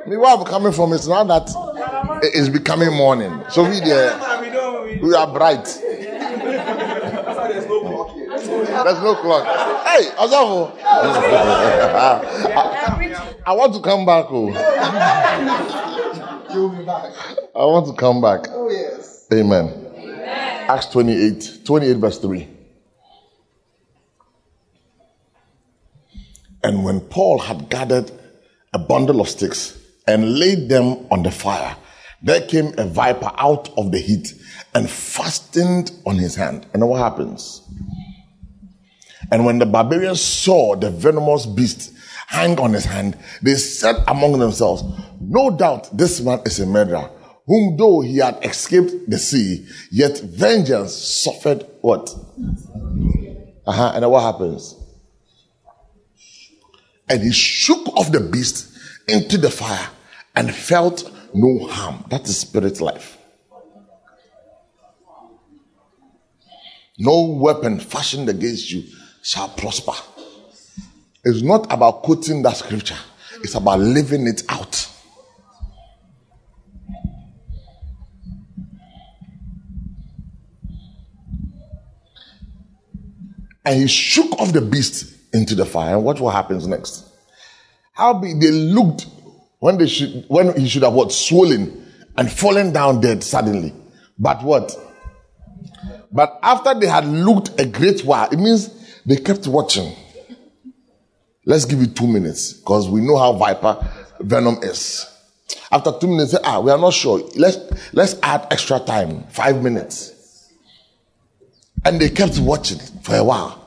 Me, where I'm coming from is now that it is becoming morning. So we there, we are bright. There's no clock. Hey, Osafo. I, I want to come back. Oh. You'll be back. I want to come back. Oh, yes. Amen. Acts 28, 28 verse 3. And when Paul had gathered a bundle of sticks and laid them on the fire, there came a viper out of the heat and fastened on his hand. And what happens? And when the barbarians saw the venomous beast hang on his hand, they said among themselves, No doubt this man is a murderer, whom though he had escaped the sea, yet vengeance suffered what? Uh-huh. And then what happens? And he shook off the beast into the fire and felt no harm. That is spirit life. No weapon fashioned against you shall prosper. It's not about quoting that scripture, it's about living it out. And he shook off the beast into the fire. And watch what happens next. How big they looked when they should when he should have what swollen and fallen down dead suddenly. But what? But after they had looked a great while, it means they kept watching. Let's give it two minutes because we know how viper venom is. After two minutes, say, ah, we are not sure. Let's let's add extra time, five minutes. And they kept watching for a while.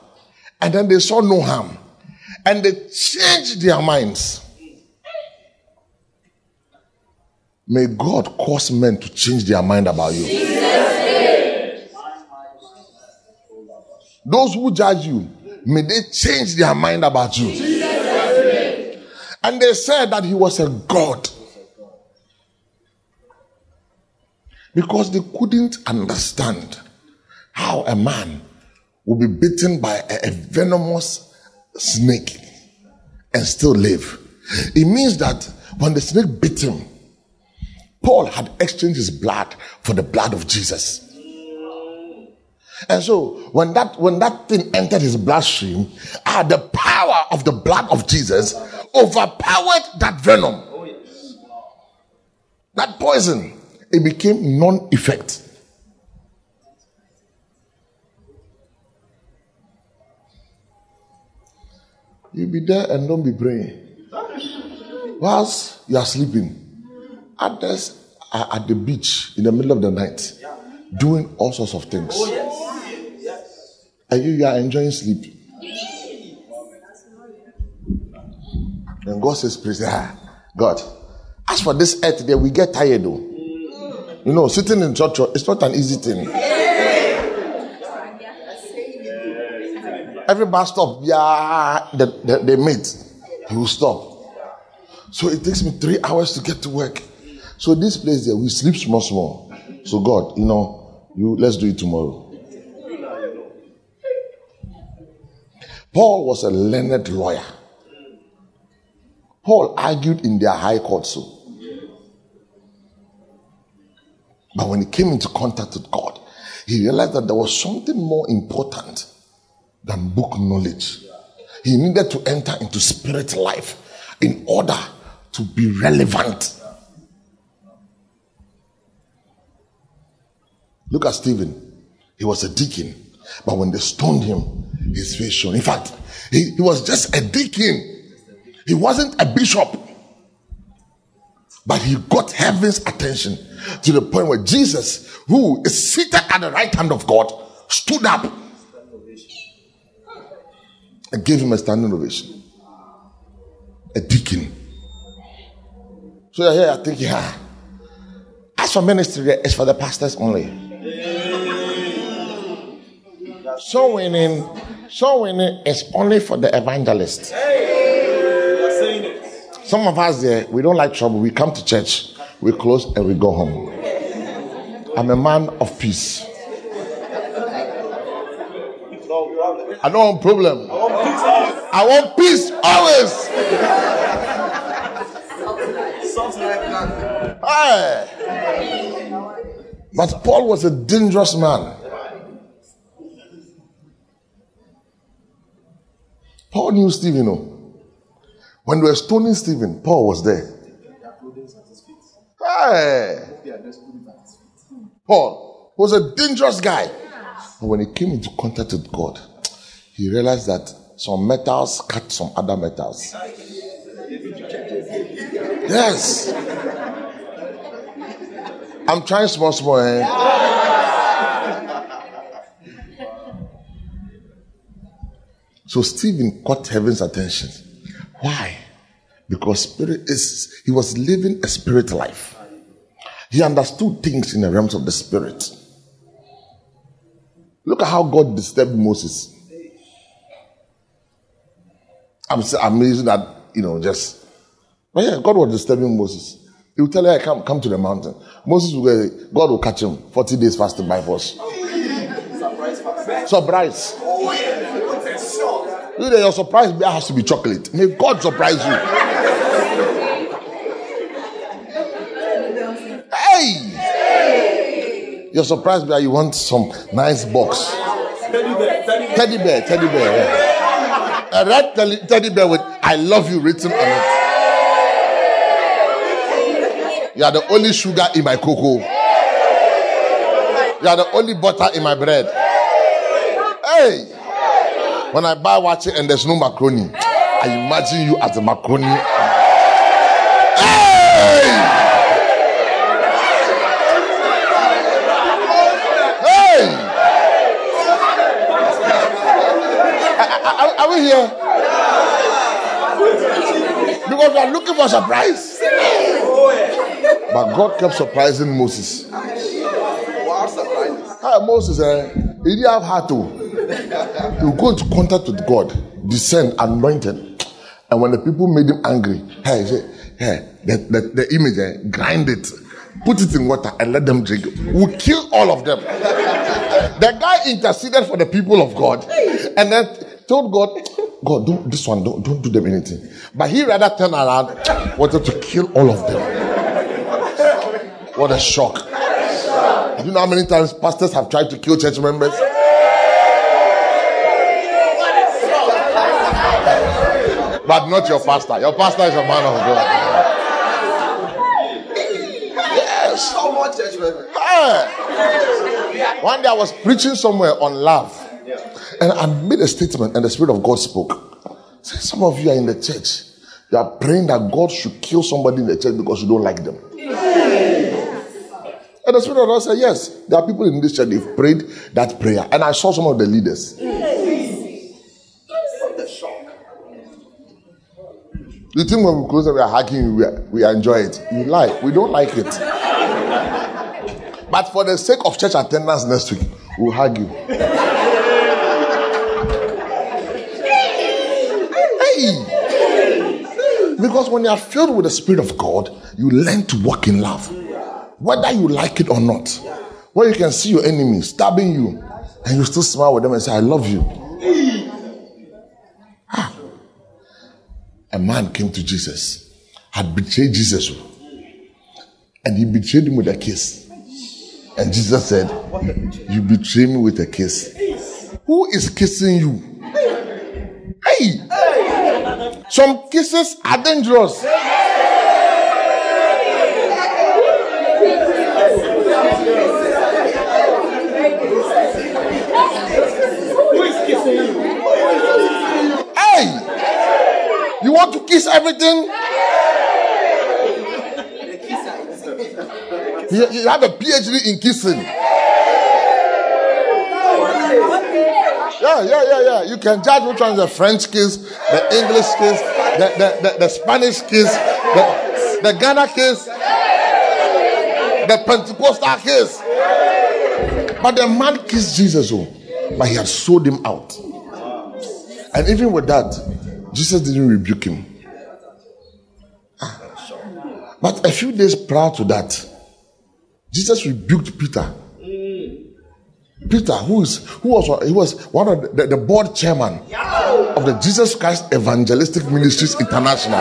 And then they saw no harm. And they changed their minds. May God cause men to change their mind about you. Those who judge you, may they change their mind about you. And they said that he was a God. Because they couldn't understand how a man will be bitten by a, a venomous snake and still live. It means that when the snake bit him, Paul had exchanged his blood for the blood of Jesus. And so when that when that thing entered his bloodstream, ah, the power of the blood of Jesus overpowered that venom. That poison, it became non-effect. You be there and don't be praying. Whilst you are sleeping, others are at the beach in the middle of the night doing all sorts of things. And you, you are enjoying sleep. And God says, Praise ah, God. As for this earth, there we get tired though. You know, sitting in church, it's not an easy thing. Every bus stop, yeah, they, they, they meet. He will stop. So it takes me three hours to get to work. So this place there, we sleep small, small. So God, you know, you let's do it tomorrow. Paul was a learned lawyer. Paul argued in their high court, so. But when he came into contact with God, he realized that there was something more important than book knowledge. He needed to enter into spirit life in order to be relevant. Look at Stephen. He was a deacon, but when they stoned him, his face shone. In fact, he, he was just a deacon, he wasn't a bishop. But he got heaven's attention to the point where Jesus, who is seated at the right hand of God, stood up and gave him a standing ovation. A deacon. So here thinking, ah, as for ministry, it's for the pastors only. So winning, so winning is only for the evangelist. Some of us there, we don't like trouble. We come to church, we close and we go home. I'm a man of peace. I don't want problem. I want peace always. Something like that. Hey. But Paul was a dangerous man. Paul knew Stephen. You know. When they were stoning Stephen, Paul was there. Hey. Paul was a dangerous guy. But when he came into contact with God, he realized that some metals cut some other metals. Yes. I'm trying small, small. Eh? So Stephen caught heaven's attention. Why? Because spirit is he was living a spirit life. He understood things in the realms of the spirit. Look at how God disturbed Moses. I'm amazed that you know just but yeah, God was disturbing Moses. He would tell her, come, come to the mountain. Moses will go, uh, God will catch him 40 days fasting by force. Surprise. Surprise. You know, your surprise has to be chocolate. May God surprise you. Hey! Your surprise bear, you want some nice box. Teddy bear, teddy bear, teddy bear. Yeah. A red teddy bear with I love you written on it. You are the only sugar in my cocoa. You are the only butter in my bread. Hey! When I buy watch and there's no macaroni, I imagine you as the macaroni. Hey! Hey! Are, are we here? Because we are looking for a surprise. But God kept surprising Moses. Hi, Moses, eh, he didn't have heart to. He go into contact with God, descend, anointed. And when the people made him angry, hey, say, hey, the, the, the image, eh, grind it, put it in water, and let them drink. We kill all of them. the guy interceded for the people of God, and then told God, God, don't this one, don't, don't do them anything. But he rather turned around, wanted to kill all of them. What a shock. Do you know how many times pastors have tried to kill church members? But not your pastor. Your pastor is a man of God. Yes. One day I was preaching somewhere on love. And I made a statement, and the Spirit of God spoke. Say, some of you are in the church. You are praying that God should kill somebody in the church because you don't like them. And the Spirit of God said, Yes, there are people in this church, they've prayed that prayer. And I saw some of the leaders. You think when we close and we are hugging we, are, we enjoy it. You lie. We don't like it. but for the sake of church attendance next week, we'll hug you. hey! Because when you are filled with the Spirit of God, you learn to walk in love whether you like it or not. Where you can see your enemy stabbing you and you still smile with them and say, I love you. Ah. A man came to Jesus, had betrayed Jesus, and he betrayed him with a kiss. And Jesus said, You betray me with a kiss. Who is kissing you? Hey! Some kisses are dangerous. Hey! You want to kiss everything? You, have a PhD in kissing. Yeah, yeah, yeah, yeah. You can judge which one is the French kiss, the English kiss, the, the, the, the Spanish kiss, the, the Ghana kiss, the Pentecostal kiss. But the man kissed Jesus, oh, but he had sold him out. And even with that, Jesus didn't rebuke him. Ah. But a few days prior to that, Jesus rebuked Peter. Peter, who is who was he was one of the, the, board chairman of the Jesus Christ Evangelistic Ministries International.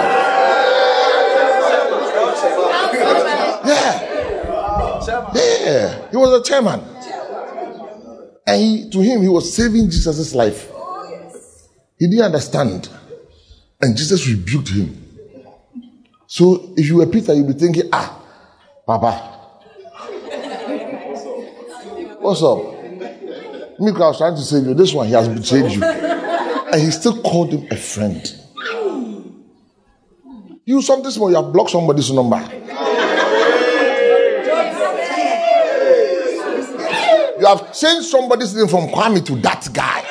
Yeah, yeah, he was a chairman, and he, to him he was saving Jesus' life. Oh, he didn't understand, and Jesus rebuked him. So if you were Peter, you'd be thinking, ah, Papa, what's up? Me, I was trying to save you. This one, he has betrayed you. And he still called him a friend. You something small, you have blocked somebody's number. You have changed somebody's name from Kwame to that guy.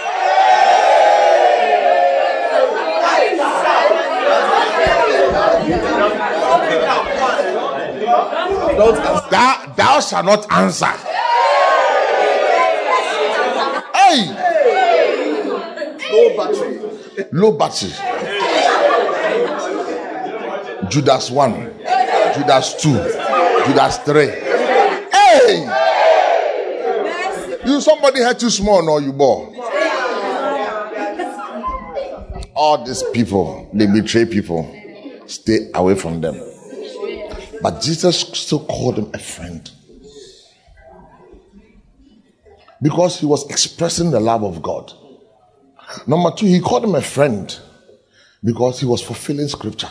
Thou, thou shalt not answer. Hey! Low battery. Low battery. Judas 1, Judas 2, Judas 3. Hey! You somebody had too small, no, you bore. All these people, they betray people. Stay away from them. But Jesus still called him a friend. Because he was expressing the love of God. Number two, he called him a friend because he was fulfilling scripture.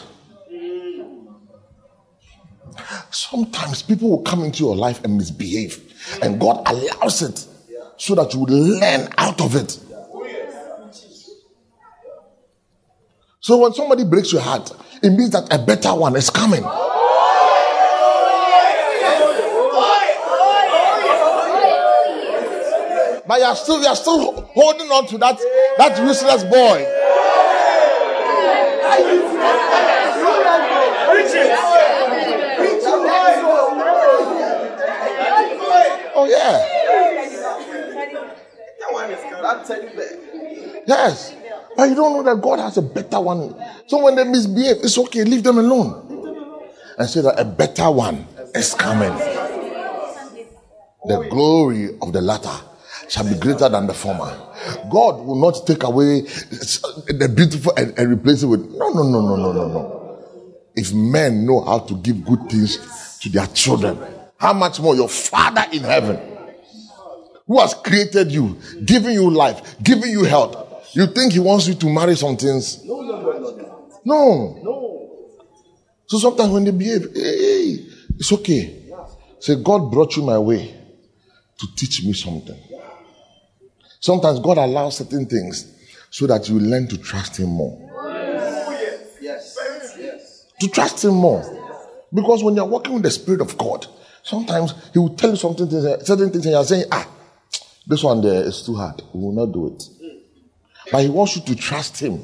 Sometimes people will come into your life and misbehave, and God allows it so that you learn out of it. So when somebody breaks your heart, it means that a better one is coming. But you're still you're still holding on to that that useless boy. Oh yeah. Yes. But you don't know that God has a better one. So when they misbehave, it's okay, leave them alone. And say that a better one is coming. The glory of the latter shall be greater than the former. God will not take away the beautiful and, and replace it with no, no, no, no, no, no, no. If men know how to give good things to their children, how much more your Father in heaven, who has created you, giving you life, giving you health, you think He wants you to marry some things? No, no, no, no, no. No. No. So sometimes when they behave, hey, it's okay. Say, God brought you my way to teach me something. Sometimes God allows certain things so that you learn to trust Him more. Yes. Yes. To trust Him more. Because when you're working with the Spirit of God, sometimes He will tell you something, certain things, and you're saying, ah, this one there is too hard. We will not do it. But He wants you to trust Him.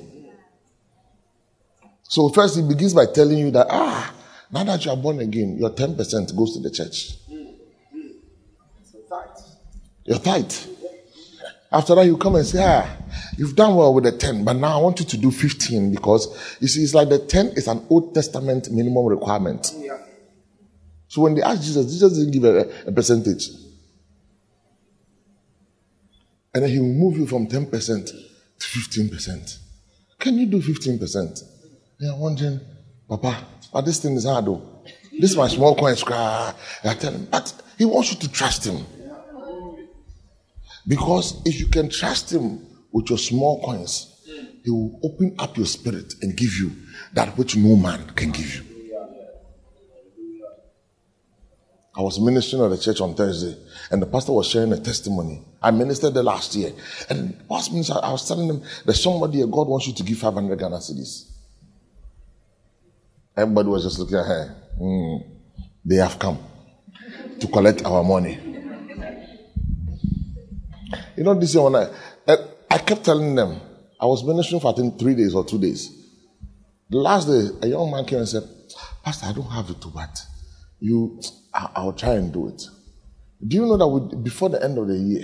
So, first, He begins by telling you that, ah, now that you are born again, your 10% goes to the church. Your tithe. After that, you come and say, ah, you've done well with the 10, but now I want you to do 15 because you see, it's like the 10 is an Old Testament minimum requirement. Yeah. So when they asked Jesus, Jesus didn't give a, a percentage. And then he will move you from 10% to 15%. Can you do 15%? They are wondering, Papa, but this thing is hard though. This is my small coin. I tell him, but he wants you to trust him. Because if you can trust him with your small coins, he will open up your spirit and give you that which no man can give you. I was ministering at the church on Thursday, and the pastor was sharing a testimony. I ministered there last year, and last minister, I was telling them there's somebody here, God wants you to give 500 Ghana cedis. Everybody was just looking at her. Hmm, they have come to collect our money. You know, this when I, I, I kept telling them, I was ministering for I think three days or two days. The last day, a young man came and said, Pastor, I don't have it, to but you, I, I'll try and do it. Do you know that we, before the end of the year,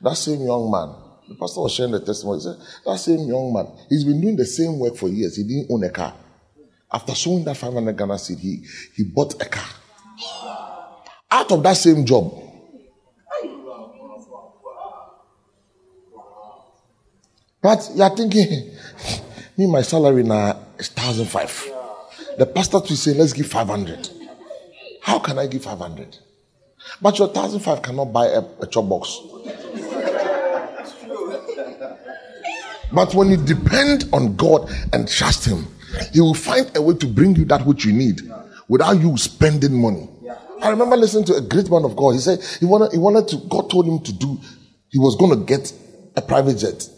that same young man, the pastor was sharing the testimony, he said, that same young man, he's been doing the same work for years. He didn't own a car. After sowing that 500 Ghana seed, he, he bought a car. Out of that same job. But you're thinking, me, my salary now is 1,005. The pastor to say, let's give 500. How can I give 500? But your thousand five cannot buy a, a chop box. But when you depend on God and trust Him, He will find a way to bring you that which you need without you spending money. I remember listening to a great man of God. He said he wanted, he wanted to, God told him to do, he was going to get a private jet.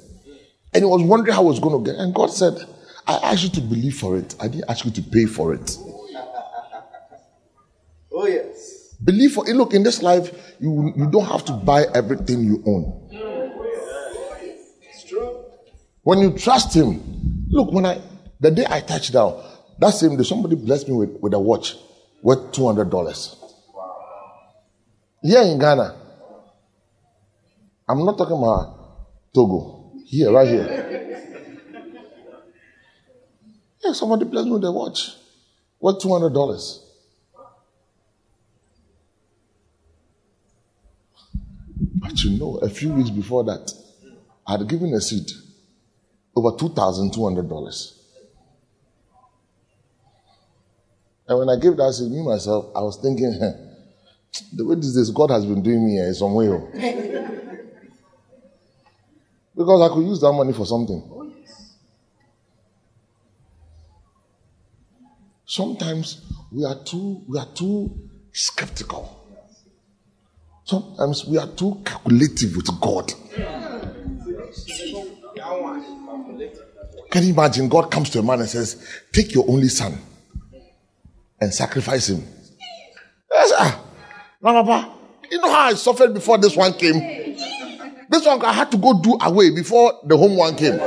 And he was wondering how he was going to get And God said, I asked you to believe for it. I didn't ask you to pay for it. Oh, yes. Believe for it. Look, in this life, you, you don't have to buy everything you own. It's true. When you trust him, look, when I the day I touched down, that same day somebody blessed me with, with a watch worth two hundred dollars. Here in Ghana. I'm not talking about Togo. Here, right here. Yeah, somebody blessed me with a watch worth two hundred dollars. But you know, a few weeks before that, I had given a seed over $2,200. And when I gave that seed, me myself, I was thinking, the way this is, God has been doing me in some way. Oh. because I could use that money for something. Sometimes we are too we are too skeptical. Sometimes we are too calculative with God. Can you imagine? God comes to a man and says, Take your only son and sacrifice him. Yes, ah. Now, Papa, you know how I suffered before this one came? This one I had to go do away before the home one came.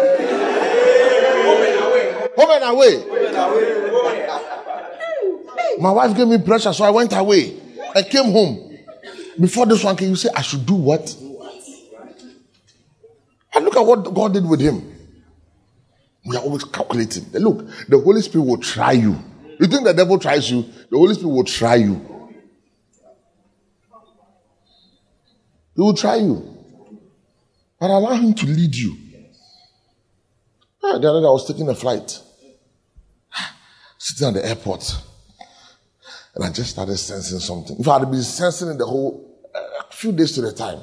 Home and away. My wife gave me pressure, so I went away. I came home. Before this one came, you say, I should do what? And look at what God did with him. We are always calculating. Look, the Holy Spirit will try you. You think the devil tries you, the Holy Spirit will try you. He will try you. But allow him to lead you. Ah, The other day I was taking a flight, sitting at the airport, and I just started sensing something. If I had been sensing it the whole a few days to the time,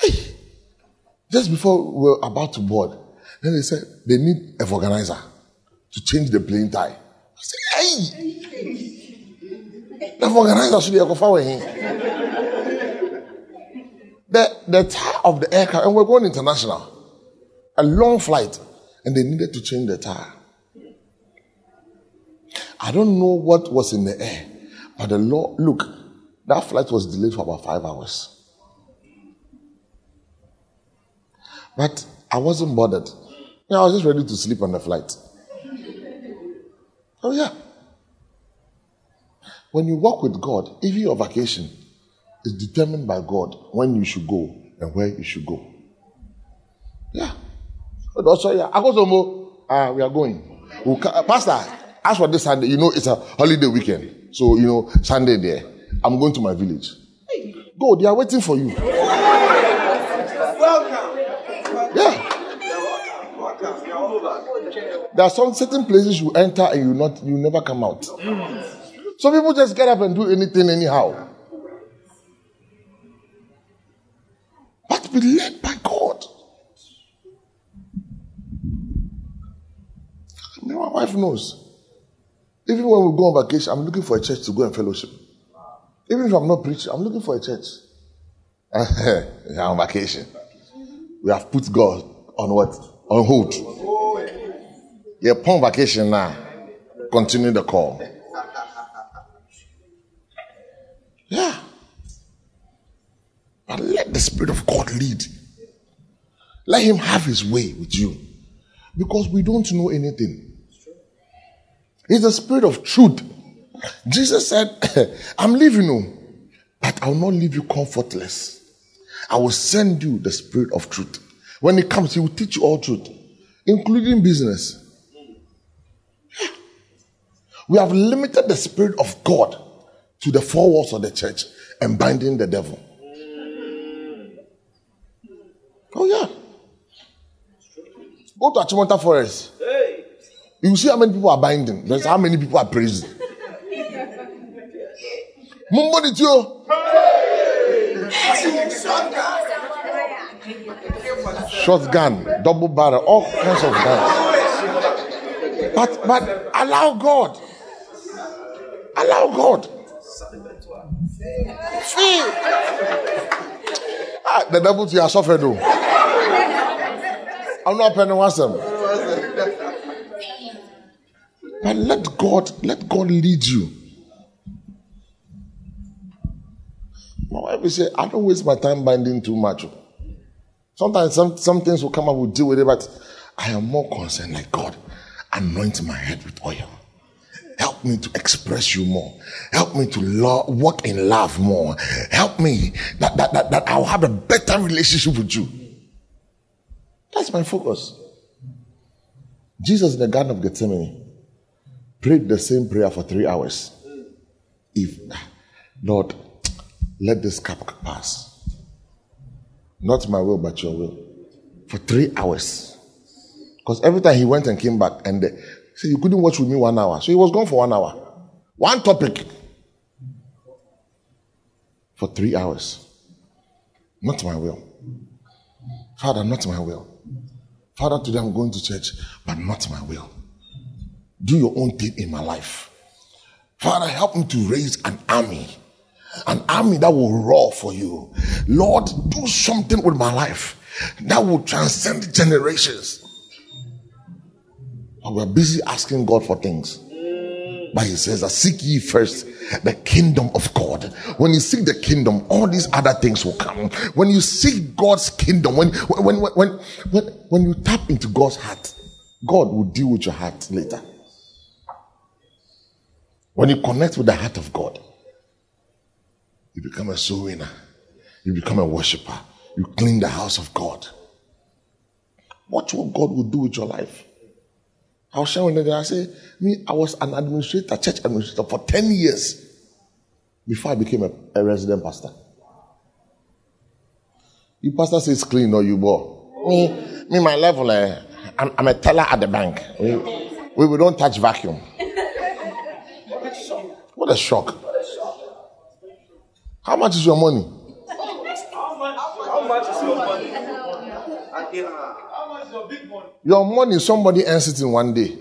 hey, just before we were about to board, then they said they need a organizer to change the plane tie. I said, hey, the organizer should be a the, the tire of the aircraft, and we're going international, a long flight, and they needed to change the tire. I don't know what was in the air, but the law, look, that flight was delayed for about five hours. But I wasn't bothered. I was just ready to sleep on the flight. Oh, yeah. When you walk with God, even your vacation is determined by God when you should go and where you should go. Yeah. But also, yeah, Akosombo, uh, we are going. We'll Pastor, as for this Sunday, you know, it's a holiday weekend. So, you know, Sunday there, I'm going to my village. Go, they are waiting for you. Welcome. Yeah. There are some certain places you enter and you not you never come out. Some people just get up and do anything anyhow. But be led by God. My wife knows. Even when we go on vacation, I'm looking for a church to go and fellowship. Even if I'm not preaching, I'm looking for a church. We're on vacation. We have put God on what? On hold. Yeah, upon vacation now. Continue the call. Yeah. But let the Spirit of God lead. Let Him have His way with you. Because we don't know anything. He's the Spirit of truth. Jesus said, I'm leaving you, but I will not leave you comfortless. I will send you the Spirit of truth. When He comes, He will teach you all truth, including business. We have limited the Spirit of God to the four walls of the church and binding the devil. Oh, yeah. Go to Achimota Forest. You see how many people are binding. There's how many people are praising. Mumbo di tio. Shotgun, double barrel, all kinds of guns. But but allow God. Allow God. See. Ah, the devil to your suffered though. I'm not once them. But let God, let God lead you. My wife will say, I don't waste my time binding too much. Sometimes some, some things will come up, we'll deal with it, but I am more concerned like God, anoint my head with oil. Help me to express you more. Help me to love, walk in love more. Help me that, that, that, that I'll have a better relationship with you. That's my focus. Jesus in the Garden of Gethsemane prayed the same prayer for three hours. If, Lord, let this cup pass. Not my will, but your will. For three hours. Because every time he went and came back, and uh, the, so you couldn't watch with me one hour. So he was gone for one hour. One topic. For three hours. Not my will. Father, not my will. Father, today I'm going to church, but not my will. Do your own thing in my life. Father, help me to raise an army. An army that will roar for you. Lord, do something with my life that will transcend generations. But we're busy asking God for things. But he says seek ye first the kingdom of God. When you seek the kingdom, all these other things will come. When you seek God's kingdom, when when when when when, when you tap into God's heart, God will deal with your heart later. When you connect with the heart of God, you become a soul winner. You become a worshiper. You clean the house of God. Watch what God will do with your life. I was sharing with them, I say, me, I was an administrator, church administrator for 10 years before I became a, a resident pastor. You pastor says clean or you bore. Me, me, my level, eh, I'm, I'm a teller at the bank. We, we, we don't touch vacuum. What a shock. How much is your money? How much is your money? How much is your big money? Your money, somebody earns it in one day.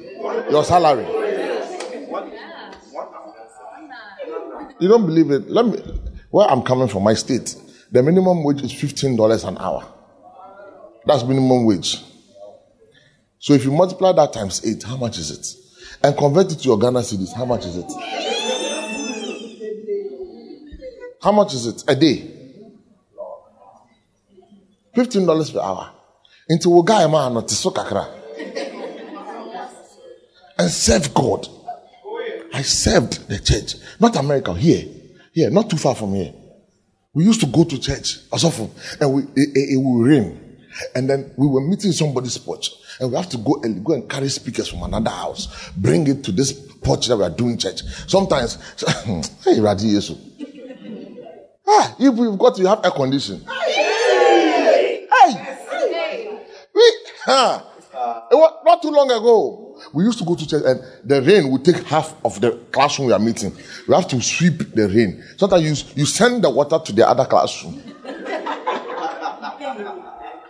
Your salary. You don't believe it? Let me. Where I'm coming from, my state, the minimum wage is fifteen dollars an hour. That's minimum wage. So if you multiply that times eight, how much is it? And convert it to your Ghana cedis, how much is it? How much is it a day? Fifteen dollars per hour. Into guy man no te so kakra. And serve God. I served the church, not America, here, here, not too far from here. We used to go to church as often, and we, it, it, it will rain. And then we were meeting somebody's porch, and we have to go and go and carry speakers from another house, bring it to this porch that we are doing church. Sometimes, hey, Radi Yesu. Ah, if we've got to have air condition. Hey, we, huh, it not too long ago. We used to go to church and the rain would take half of the classroom we are meeting. We have to sweep the rain. Sometimes you, you send the water to the other classroom.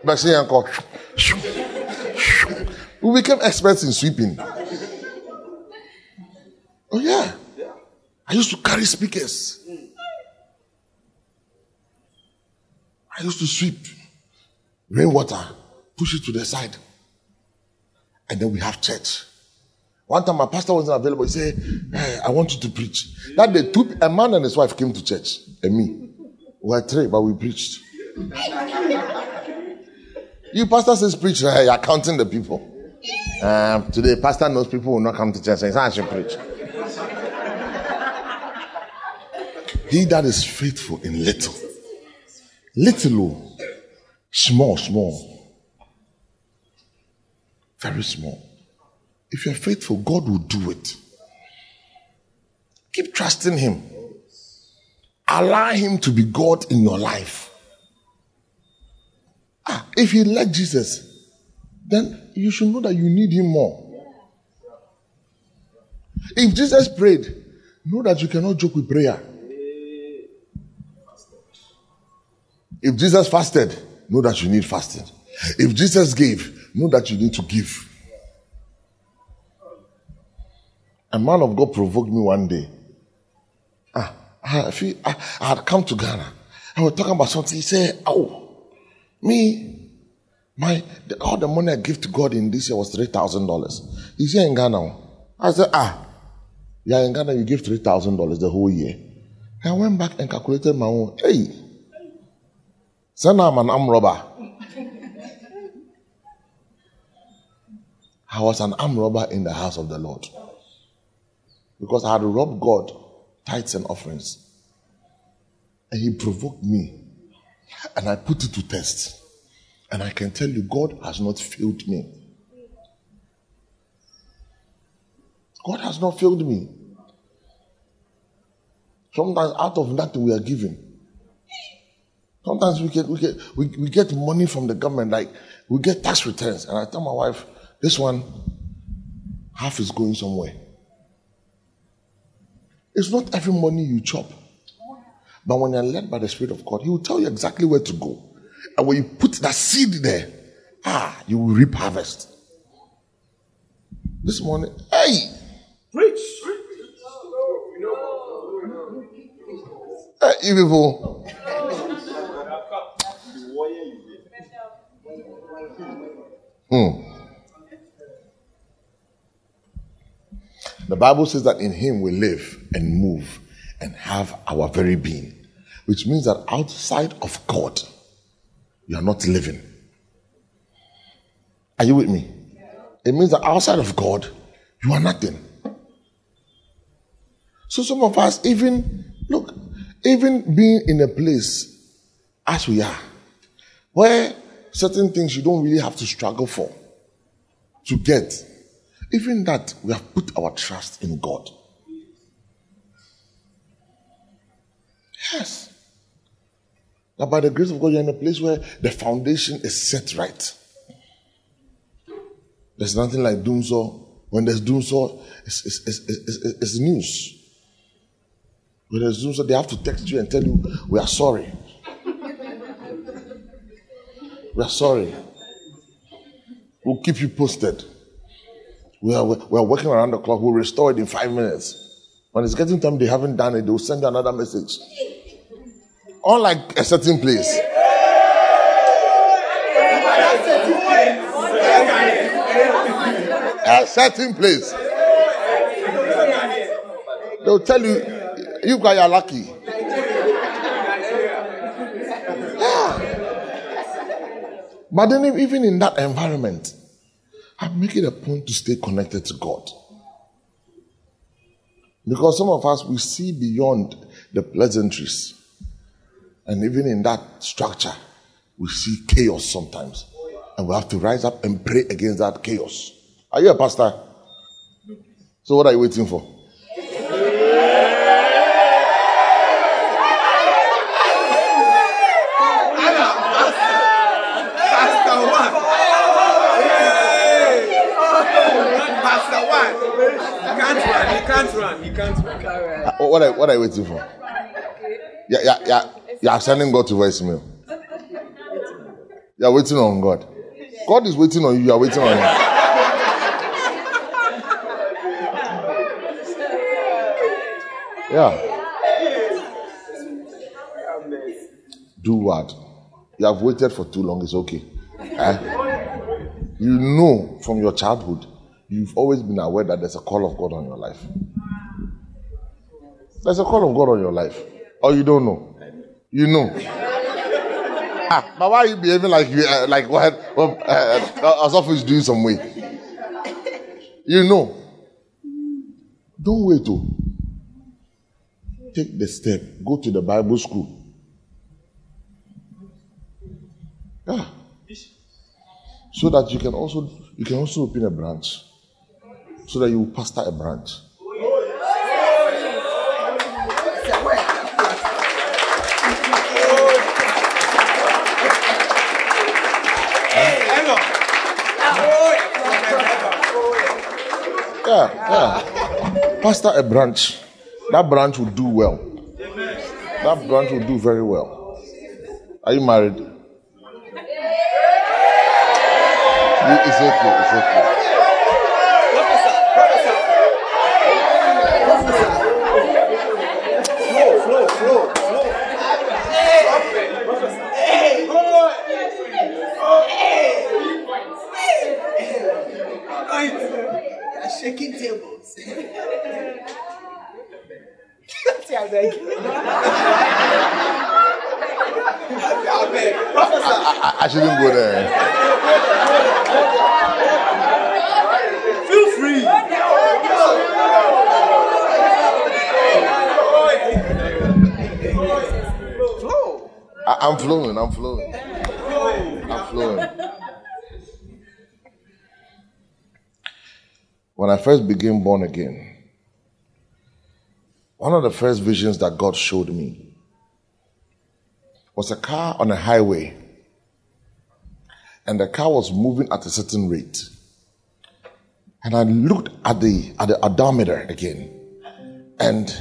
But say, we became experts in sweeping. Oh, yeah. I used to carry speakers. I used to sweep rainwater, push it to the side. And then we have church. One time my pastor wasn't available. He said, hey, I want you to preach. That day, two, a man and his wife came to church, and me. We were three, but we preached. you pastor says preach, hey, you're counting the people. Um, today, pastor knows people will not come to church, so I should preach. he that is faithful in little, little, oh, small, small, very small. If you're faithful, God will do it. Keep trusting Him. Allow Him to be God in your life. Ah, if you like Jesus, then you should know that you need Him more. If Jesus prayed, know that you cannot joke with prayer. If Jesus fasted, know that you need fasting. If Jesus gave, know that you need to give. A man of God provoked me one day. Ah, I, I, I had come to Ghana. I was talking about something. He said, Oh, me, my the, all the money I give to God in this year was three thousand dollars. He's here in Ghana. I said, Ah, yeah, in Ghana you give three thousand dollars the whole year. I went back and calculated my own. Hey, so now I'm an arm robber. I was an arm robber in the house of the Lord because I had robbed God tithes and offerings. And he provoked me. And I put it to test. And I can tell you, God has not failed me. God has not failed me. Sometimes out of nothing we are giving. Sometimes we get we get we, we get money from the government, like we get tax returns. And I tell my wife, this one, half is going somewhere. It's not every money you chop. But when you're led by the Spirit of God, He will tell you exactly where to go. And when you put that seed there, ah, you will reap harvest. This morning, hey! Preach! Hey, you people. Hmm. The Bible says that in Him we live and move and have our very being, which means that outside of God, you are not living. Are you with me? It means that outside of God, you are nothing. So some of us, even, look, even being in a place as we are, where certain things you don't really have to struggle for to get, even that we have put our trust in God. Yes. Now, by the grace of God, you're in a place where the foundation is set right. There's nothing like dumsor. When there's dumsor, it's, it's, it's, it's, news. When there's dumsor, they have to text you and tell you, We are sorry. We are sorry. We'll keep you posted. We are, we are working around the clock. We'll restore it in five minutes. When it's getting time, they haven't done it, they'll send you another message. Unlike a certain place. A certain place. They'll tell you, you guys are lucky. Yeah. But then, even in that environment, I make it a point to stay connected to God. Because some of us, we see beyond the pleasantries. And even in that structure, we see chaos sometimes. And we have to rise up and pray against that chaos. Are you a pastor? So, what are you waiting for? Pastor one. Pastor one. He can't run. He can't run. He can't run. Uh, What are, what are you waiting for? Yeah, yeah, yeah. You are sending God to voicemail. You are waiting on God. God is waiting on you. You are waiting on Him. Yeah. Do what? You have waited for too long. It's okay. Eh? You know from your childhood, you've always been aware that there's a call of God on your life. There's a call of God on your life. Or you don't know. You know. ah, but why are you behaving like you uh, like what well, uh, uh, as it's doing some way? You know. Don't wait to take the step. Go to the Bible school. Yeah. So that you can also you can also open a branch. So that you pastor a branch. Yeah, yeah. Pastor a branch. That branch will do well. That branch will do very well. Are you married? It's okay. It's okay. Flow, flow, flow, flow. They're shaking tables. See, I beg. I beg. Professor. I, I shouldn't go there. Feel free. I, I'm flowing. I'm flowing. I'm flowing. When I first became born again, one of the first visions that God showed me was a car on a highway, and the car was moving at a certain rate. And I looked at the at the odometer again, and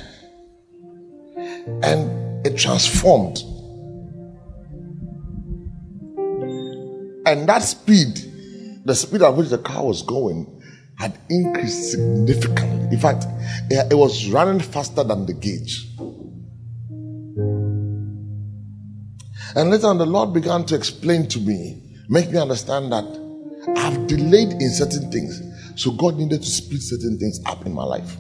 and it transformed. And that speed, the speed at which the car was going, had increased significantly. In fact, it was running faster than the gauge. And later on, the Lord began to explain to me, make me understand that I've delayed in certain things. So God needed to speed certain things up in my life.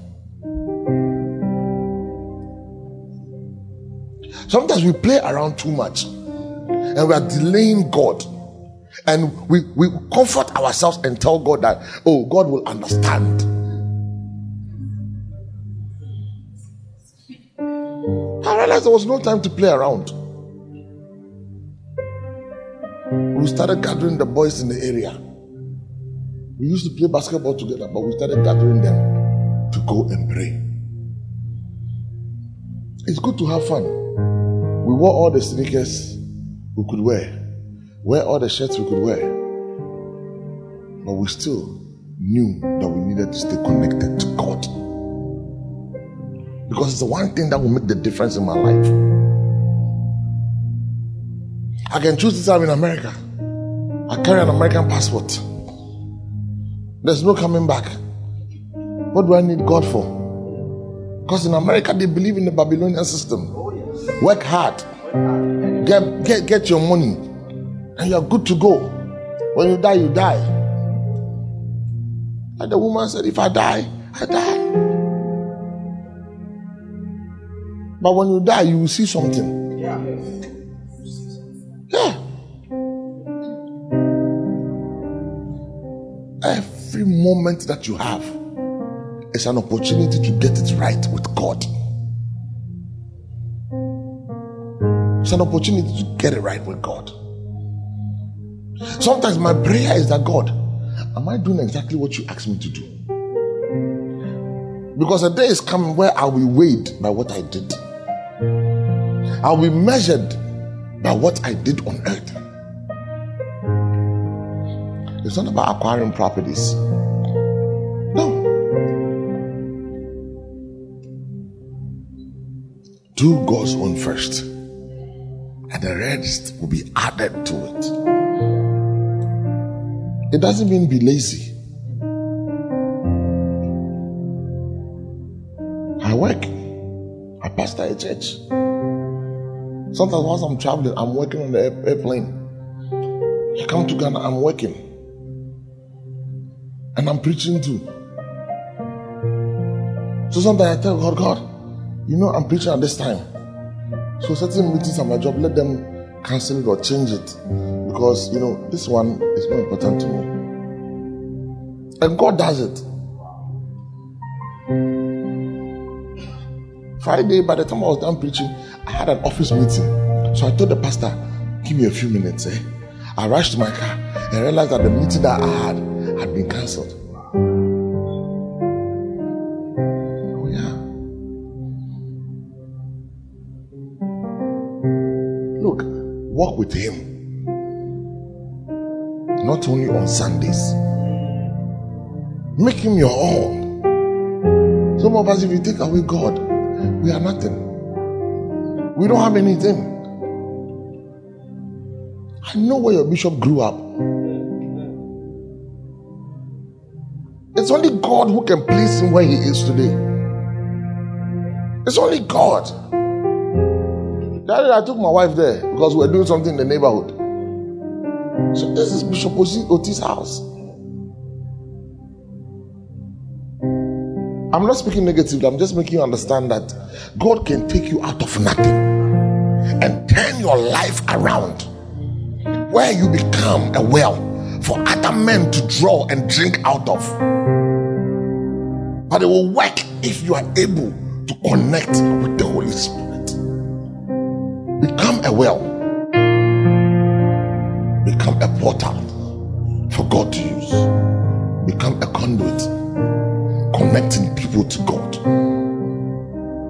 Sometimes we play around too much and we are delaying God. And we, we comfort ourselves and tell God that, oh, God will understand. I realized there was no time to play around. We started gathering the boys in the area. We used to play basketball together, but we started gathering them to go and pray. It's good to have fun. We wore all the sneakers we could wear, wear all the shirts we could wear, but we still knew that we needed to stay connected to God. Because it's the one thing that will make the difference in my life. I can choose to serve in America. I carry an American passport. There's no coming back. What do I need God for? Because in America, they believe in the Babylonian system. Work hard, get, get, get your money, and you're good to go. When you die, you die. And the woman said, If I die, I die. But when you die, you will see something. Yeah. Every moment that you have is an opportunity to get it right with God. It's an opportunity to get it right with God. Sometimes my prayer is that God, am I doing exactly what you asked me to do? Because a day is coming where I'll be weighed by what I did. I'll be measured by what I did on earth. It's not about acquiring properties. No. Do God's own first, and the rest will be added to it. It doesn't mean be lazy. I work. I pastor a church. Sometimes once I'm traveling, I'm working on the air- airplane. I come to Ghana, I'm working. And I'm preaching too. So sometimes I tell God, God, you know I'm preaching at this time. So certain meetings at my job, let them cancel it or change it. Because you know, this one is more important to me. And God does it. Friday, by the time I was done preaching, I had an office meeting. So I told the pastor, give me a few minutes. Eh? I rushed to my car and realized that the meeting that I had had been cancelled. Oh, yeah. Look, walk with Him. Not only on Sundays, make Him your own. Some of us, if you take away God, we are nothing. We don't have anything. I know where your bishop grew up. It's only God who can place him where he is today. It's only God. Daddy, I took my wife there because we were doing something in the neighborhood. So this is Bishop Oti's house. I'm not speaking negatively, I'm just making you understand that God can take you out of nothing and turn your life around where you become a well for other men to draw and drink out of. But it will work if you are able to connect with the Holy Spirit. Become a well, become a portal for God to use, become a conduit connecting people to God.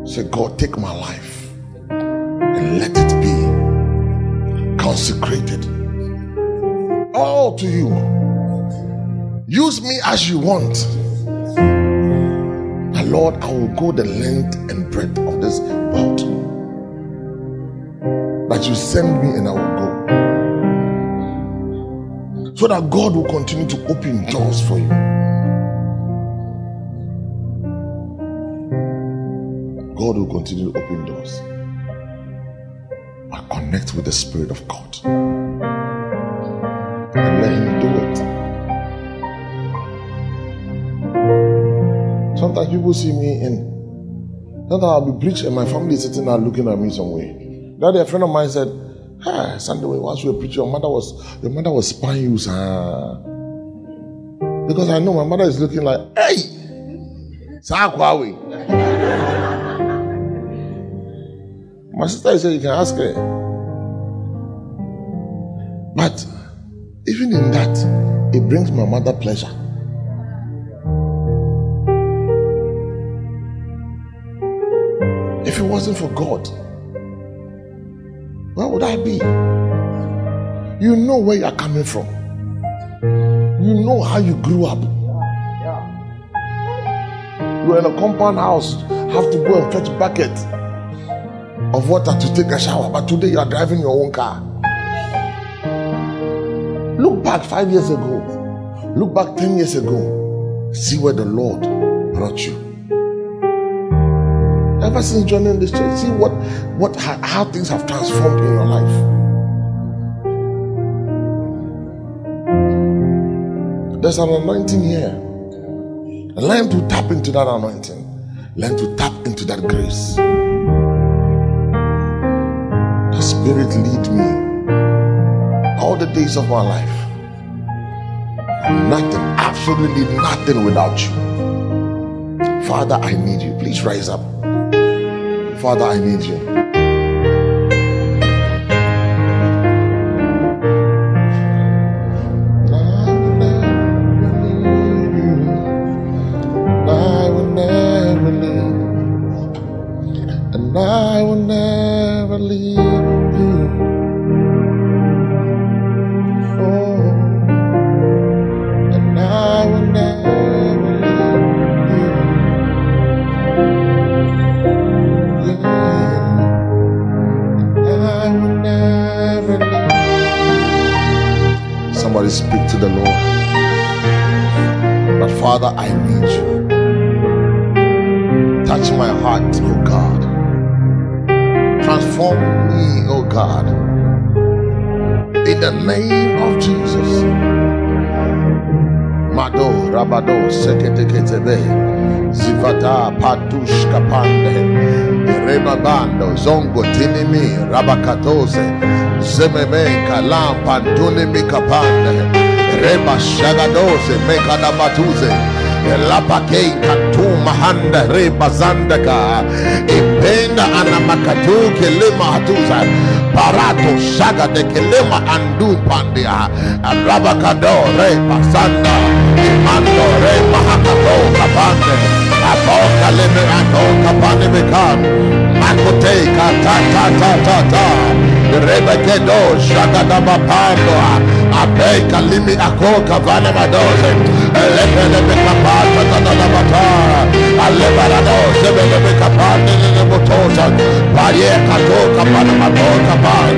Say, God, take my life and let it be consecrated all to you. Use me as you want. And Lord, I will go the length and breadth of this world. That you send me and I will go. So that God will continue to open doors for you. God will continue to open doors. But connect with the Spirit of God and let Him do it. Sometimes people see me and sometimes I'll be preaching and my family is sitting there looking at me some way. That a friend of mine said, Hey, Sunday once you were preaching, your mother was your mother was spying you, sir. Because I know my mother is looking like, hey, Sakwawi. My sister said you can ask her. But even in that, it brings my mother pleasure. If it wasn't for God, where would I be? You know where you are coming from. You know how you grew up. You were in a compound house, have to go and fetch bucket of water to take a shower, but today you are driving your own car. Look back five years ago, look back 10 years ago, see where the Lord brought you. Ever since joining this church, see what, what how, things have transformed in your life. There's an anointing here. Learn to tap into that anointing. Learn to tap into that grace. The Spirit lead me all the days of my life. Nothing, absolutely nothing without you. Father, I need you. Please rise up. Father, I need you. I Bando Zongo Tinimi Rabakatose Zememe Kalam Pantunimi Kapande Reba Shagadose Mekadabatuze Lapake Katu Mahanda Reba Zandaka Ipenda Anamakatu Kelema Hatuza Parato Shaga de Kelema Andu Pandia Rabakado Reba Sanda Imando Reba Hakato Kapande Apoka Leme Ando Kapande Bekan Makote Kata Ta Ta Ta Ta. Reba Kedo Shaga Dabapando Ape Kalimi Ako Kavane Madose Lepele Bekapata Tadabata Alebarado Sebele Bekapande Botosa. Parie Kato Kapana Mato Kapan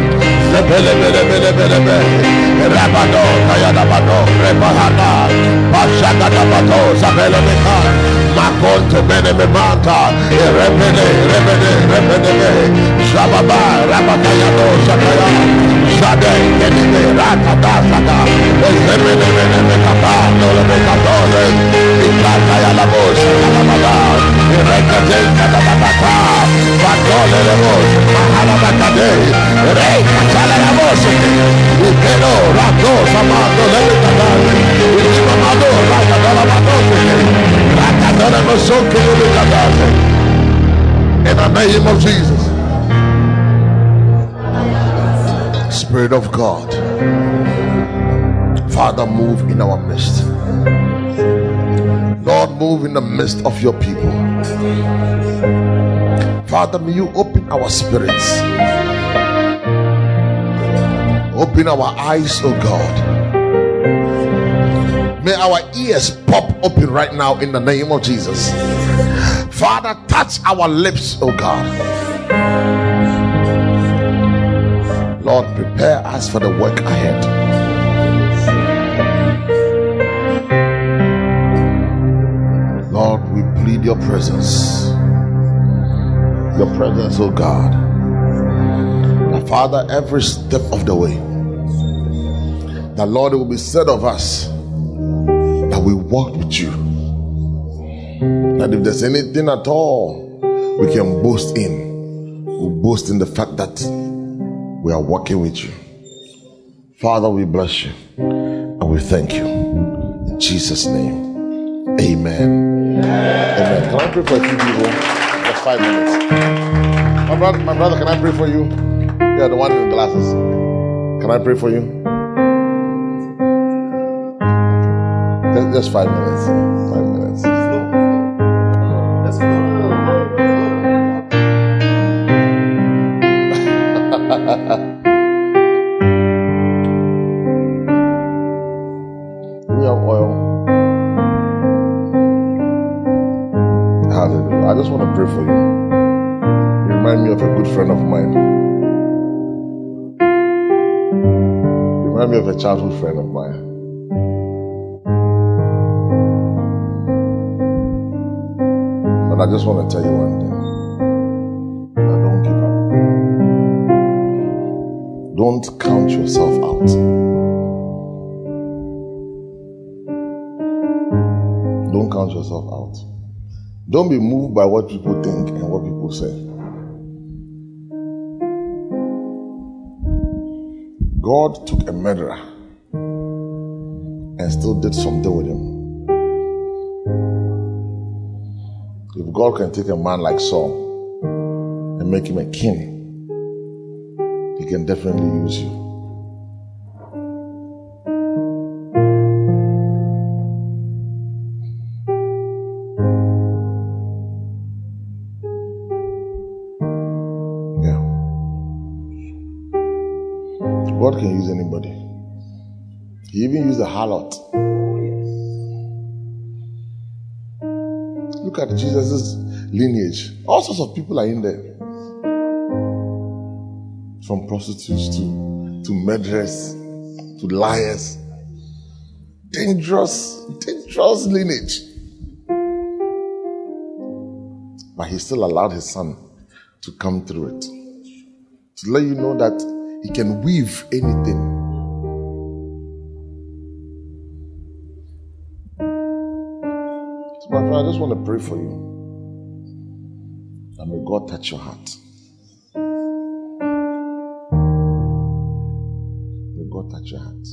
Lebele bele bele bele bele. Rabado kayada bado rebahana. Bashaka da Makonto bene me manta. Rebele rebele rebele be. Shababa rabakaya do shakaya. Shade kenime rata da sada. Ezemene mene me kapa. Nole me kapole. Ikata ya la bosa. Kalababa. Irekate kadabata. Batole le bosa. Mahala bakade. Rei katala la bosa. Ukelo rato samando le kadale. Ikimamado rata dala In the name of Jesus. Spirit of God. Father, move in our midst. Lord, move in the midst of your people. Father, may you open our spirits. Open our eyes, oh God. May our ears pop open right now in the name of Jesus. Father, touch our lips, oh God. Lord, prepare us for the work ahead. Lord, we plead your presence. Your presence, oh God. Father, every step of the way, the Lord will be said of us we walked with you. That if there's anything at all we can boast in, we boast in the fact that we are walking with you. Father, we bless you and we thank you. In Jesus' name, amen. Amen. Can I pray for a few people? Just five minutes. My brother, my brother, can I pray for you? Yeah, the one in the glasses. Can I pray for you? Just, five minutes. Five minutes. We have oil. Hallelujah. I just want to pray for you. You remind me of a good friend of mine. You remind me of a childhood friend of mine. But I just want to tell you one thing. Don't give up. Don't count yourself out. Don't count yourself out. Don't be moved by what people think and what people say. God took a murderer and still did something with him. God can take a man like Saul and make him a king, he can definitely use you. Yeah. God can use anybody. He even used a harlot. Look at Jesus' lineage. All sorts of people are in there. From prostitutes to, to murderers to liars. Dangerous, dangerous lineage. But he still allowed his son to come through it. To let you know that he can weave anything. I just want to pray for you. And may God touch your heart. May God touch your heart.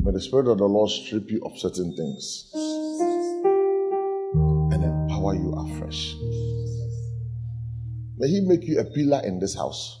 May the Spirit of the Lord strip you of certain things and empower you afresh. May He make you a pillar in this house.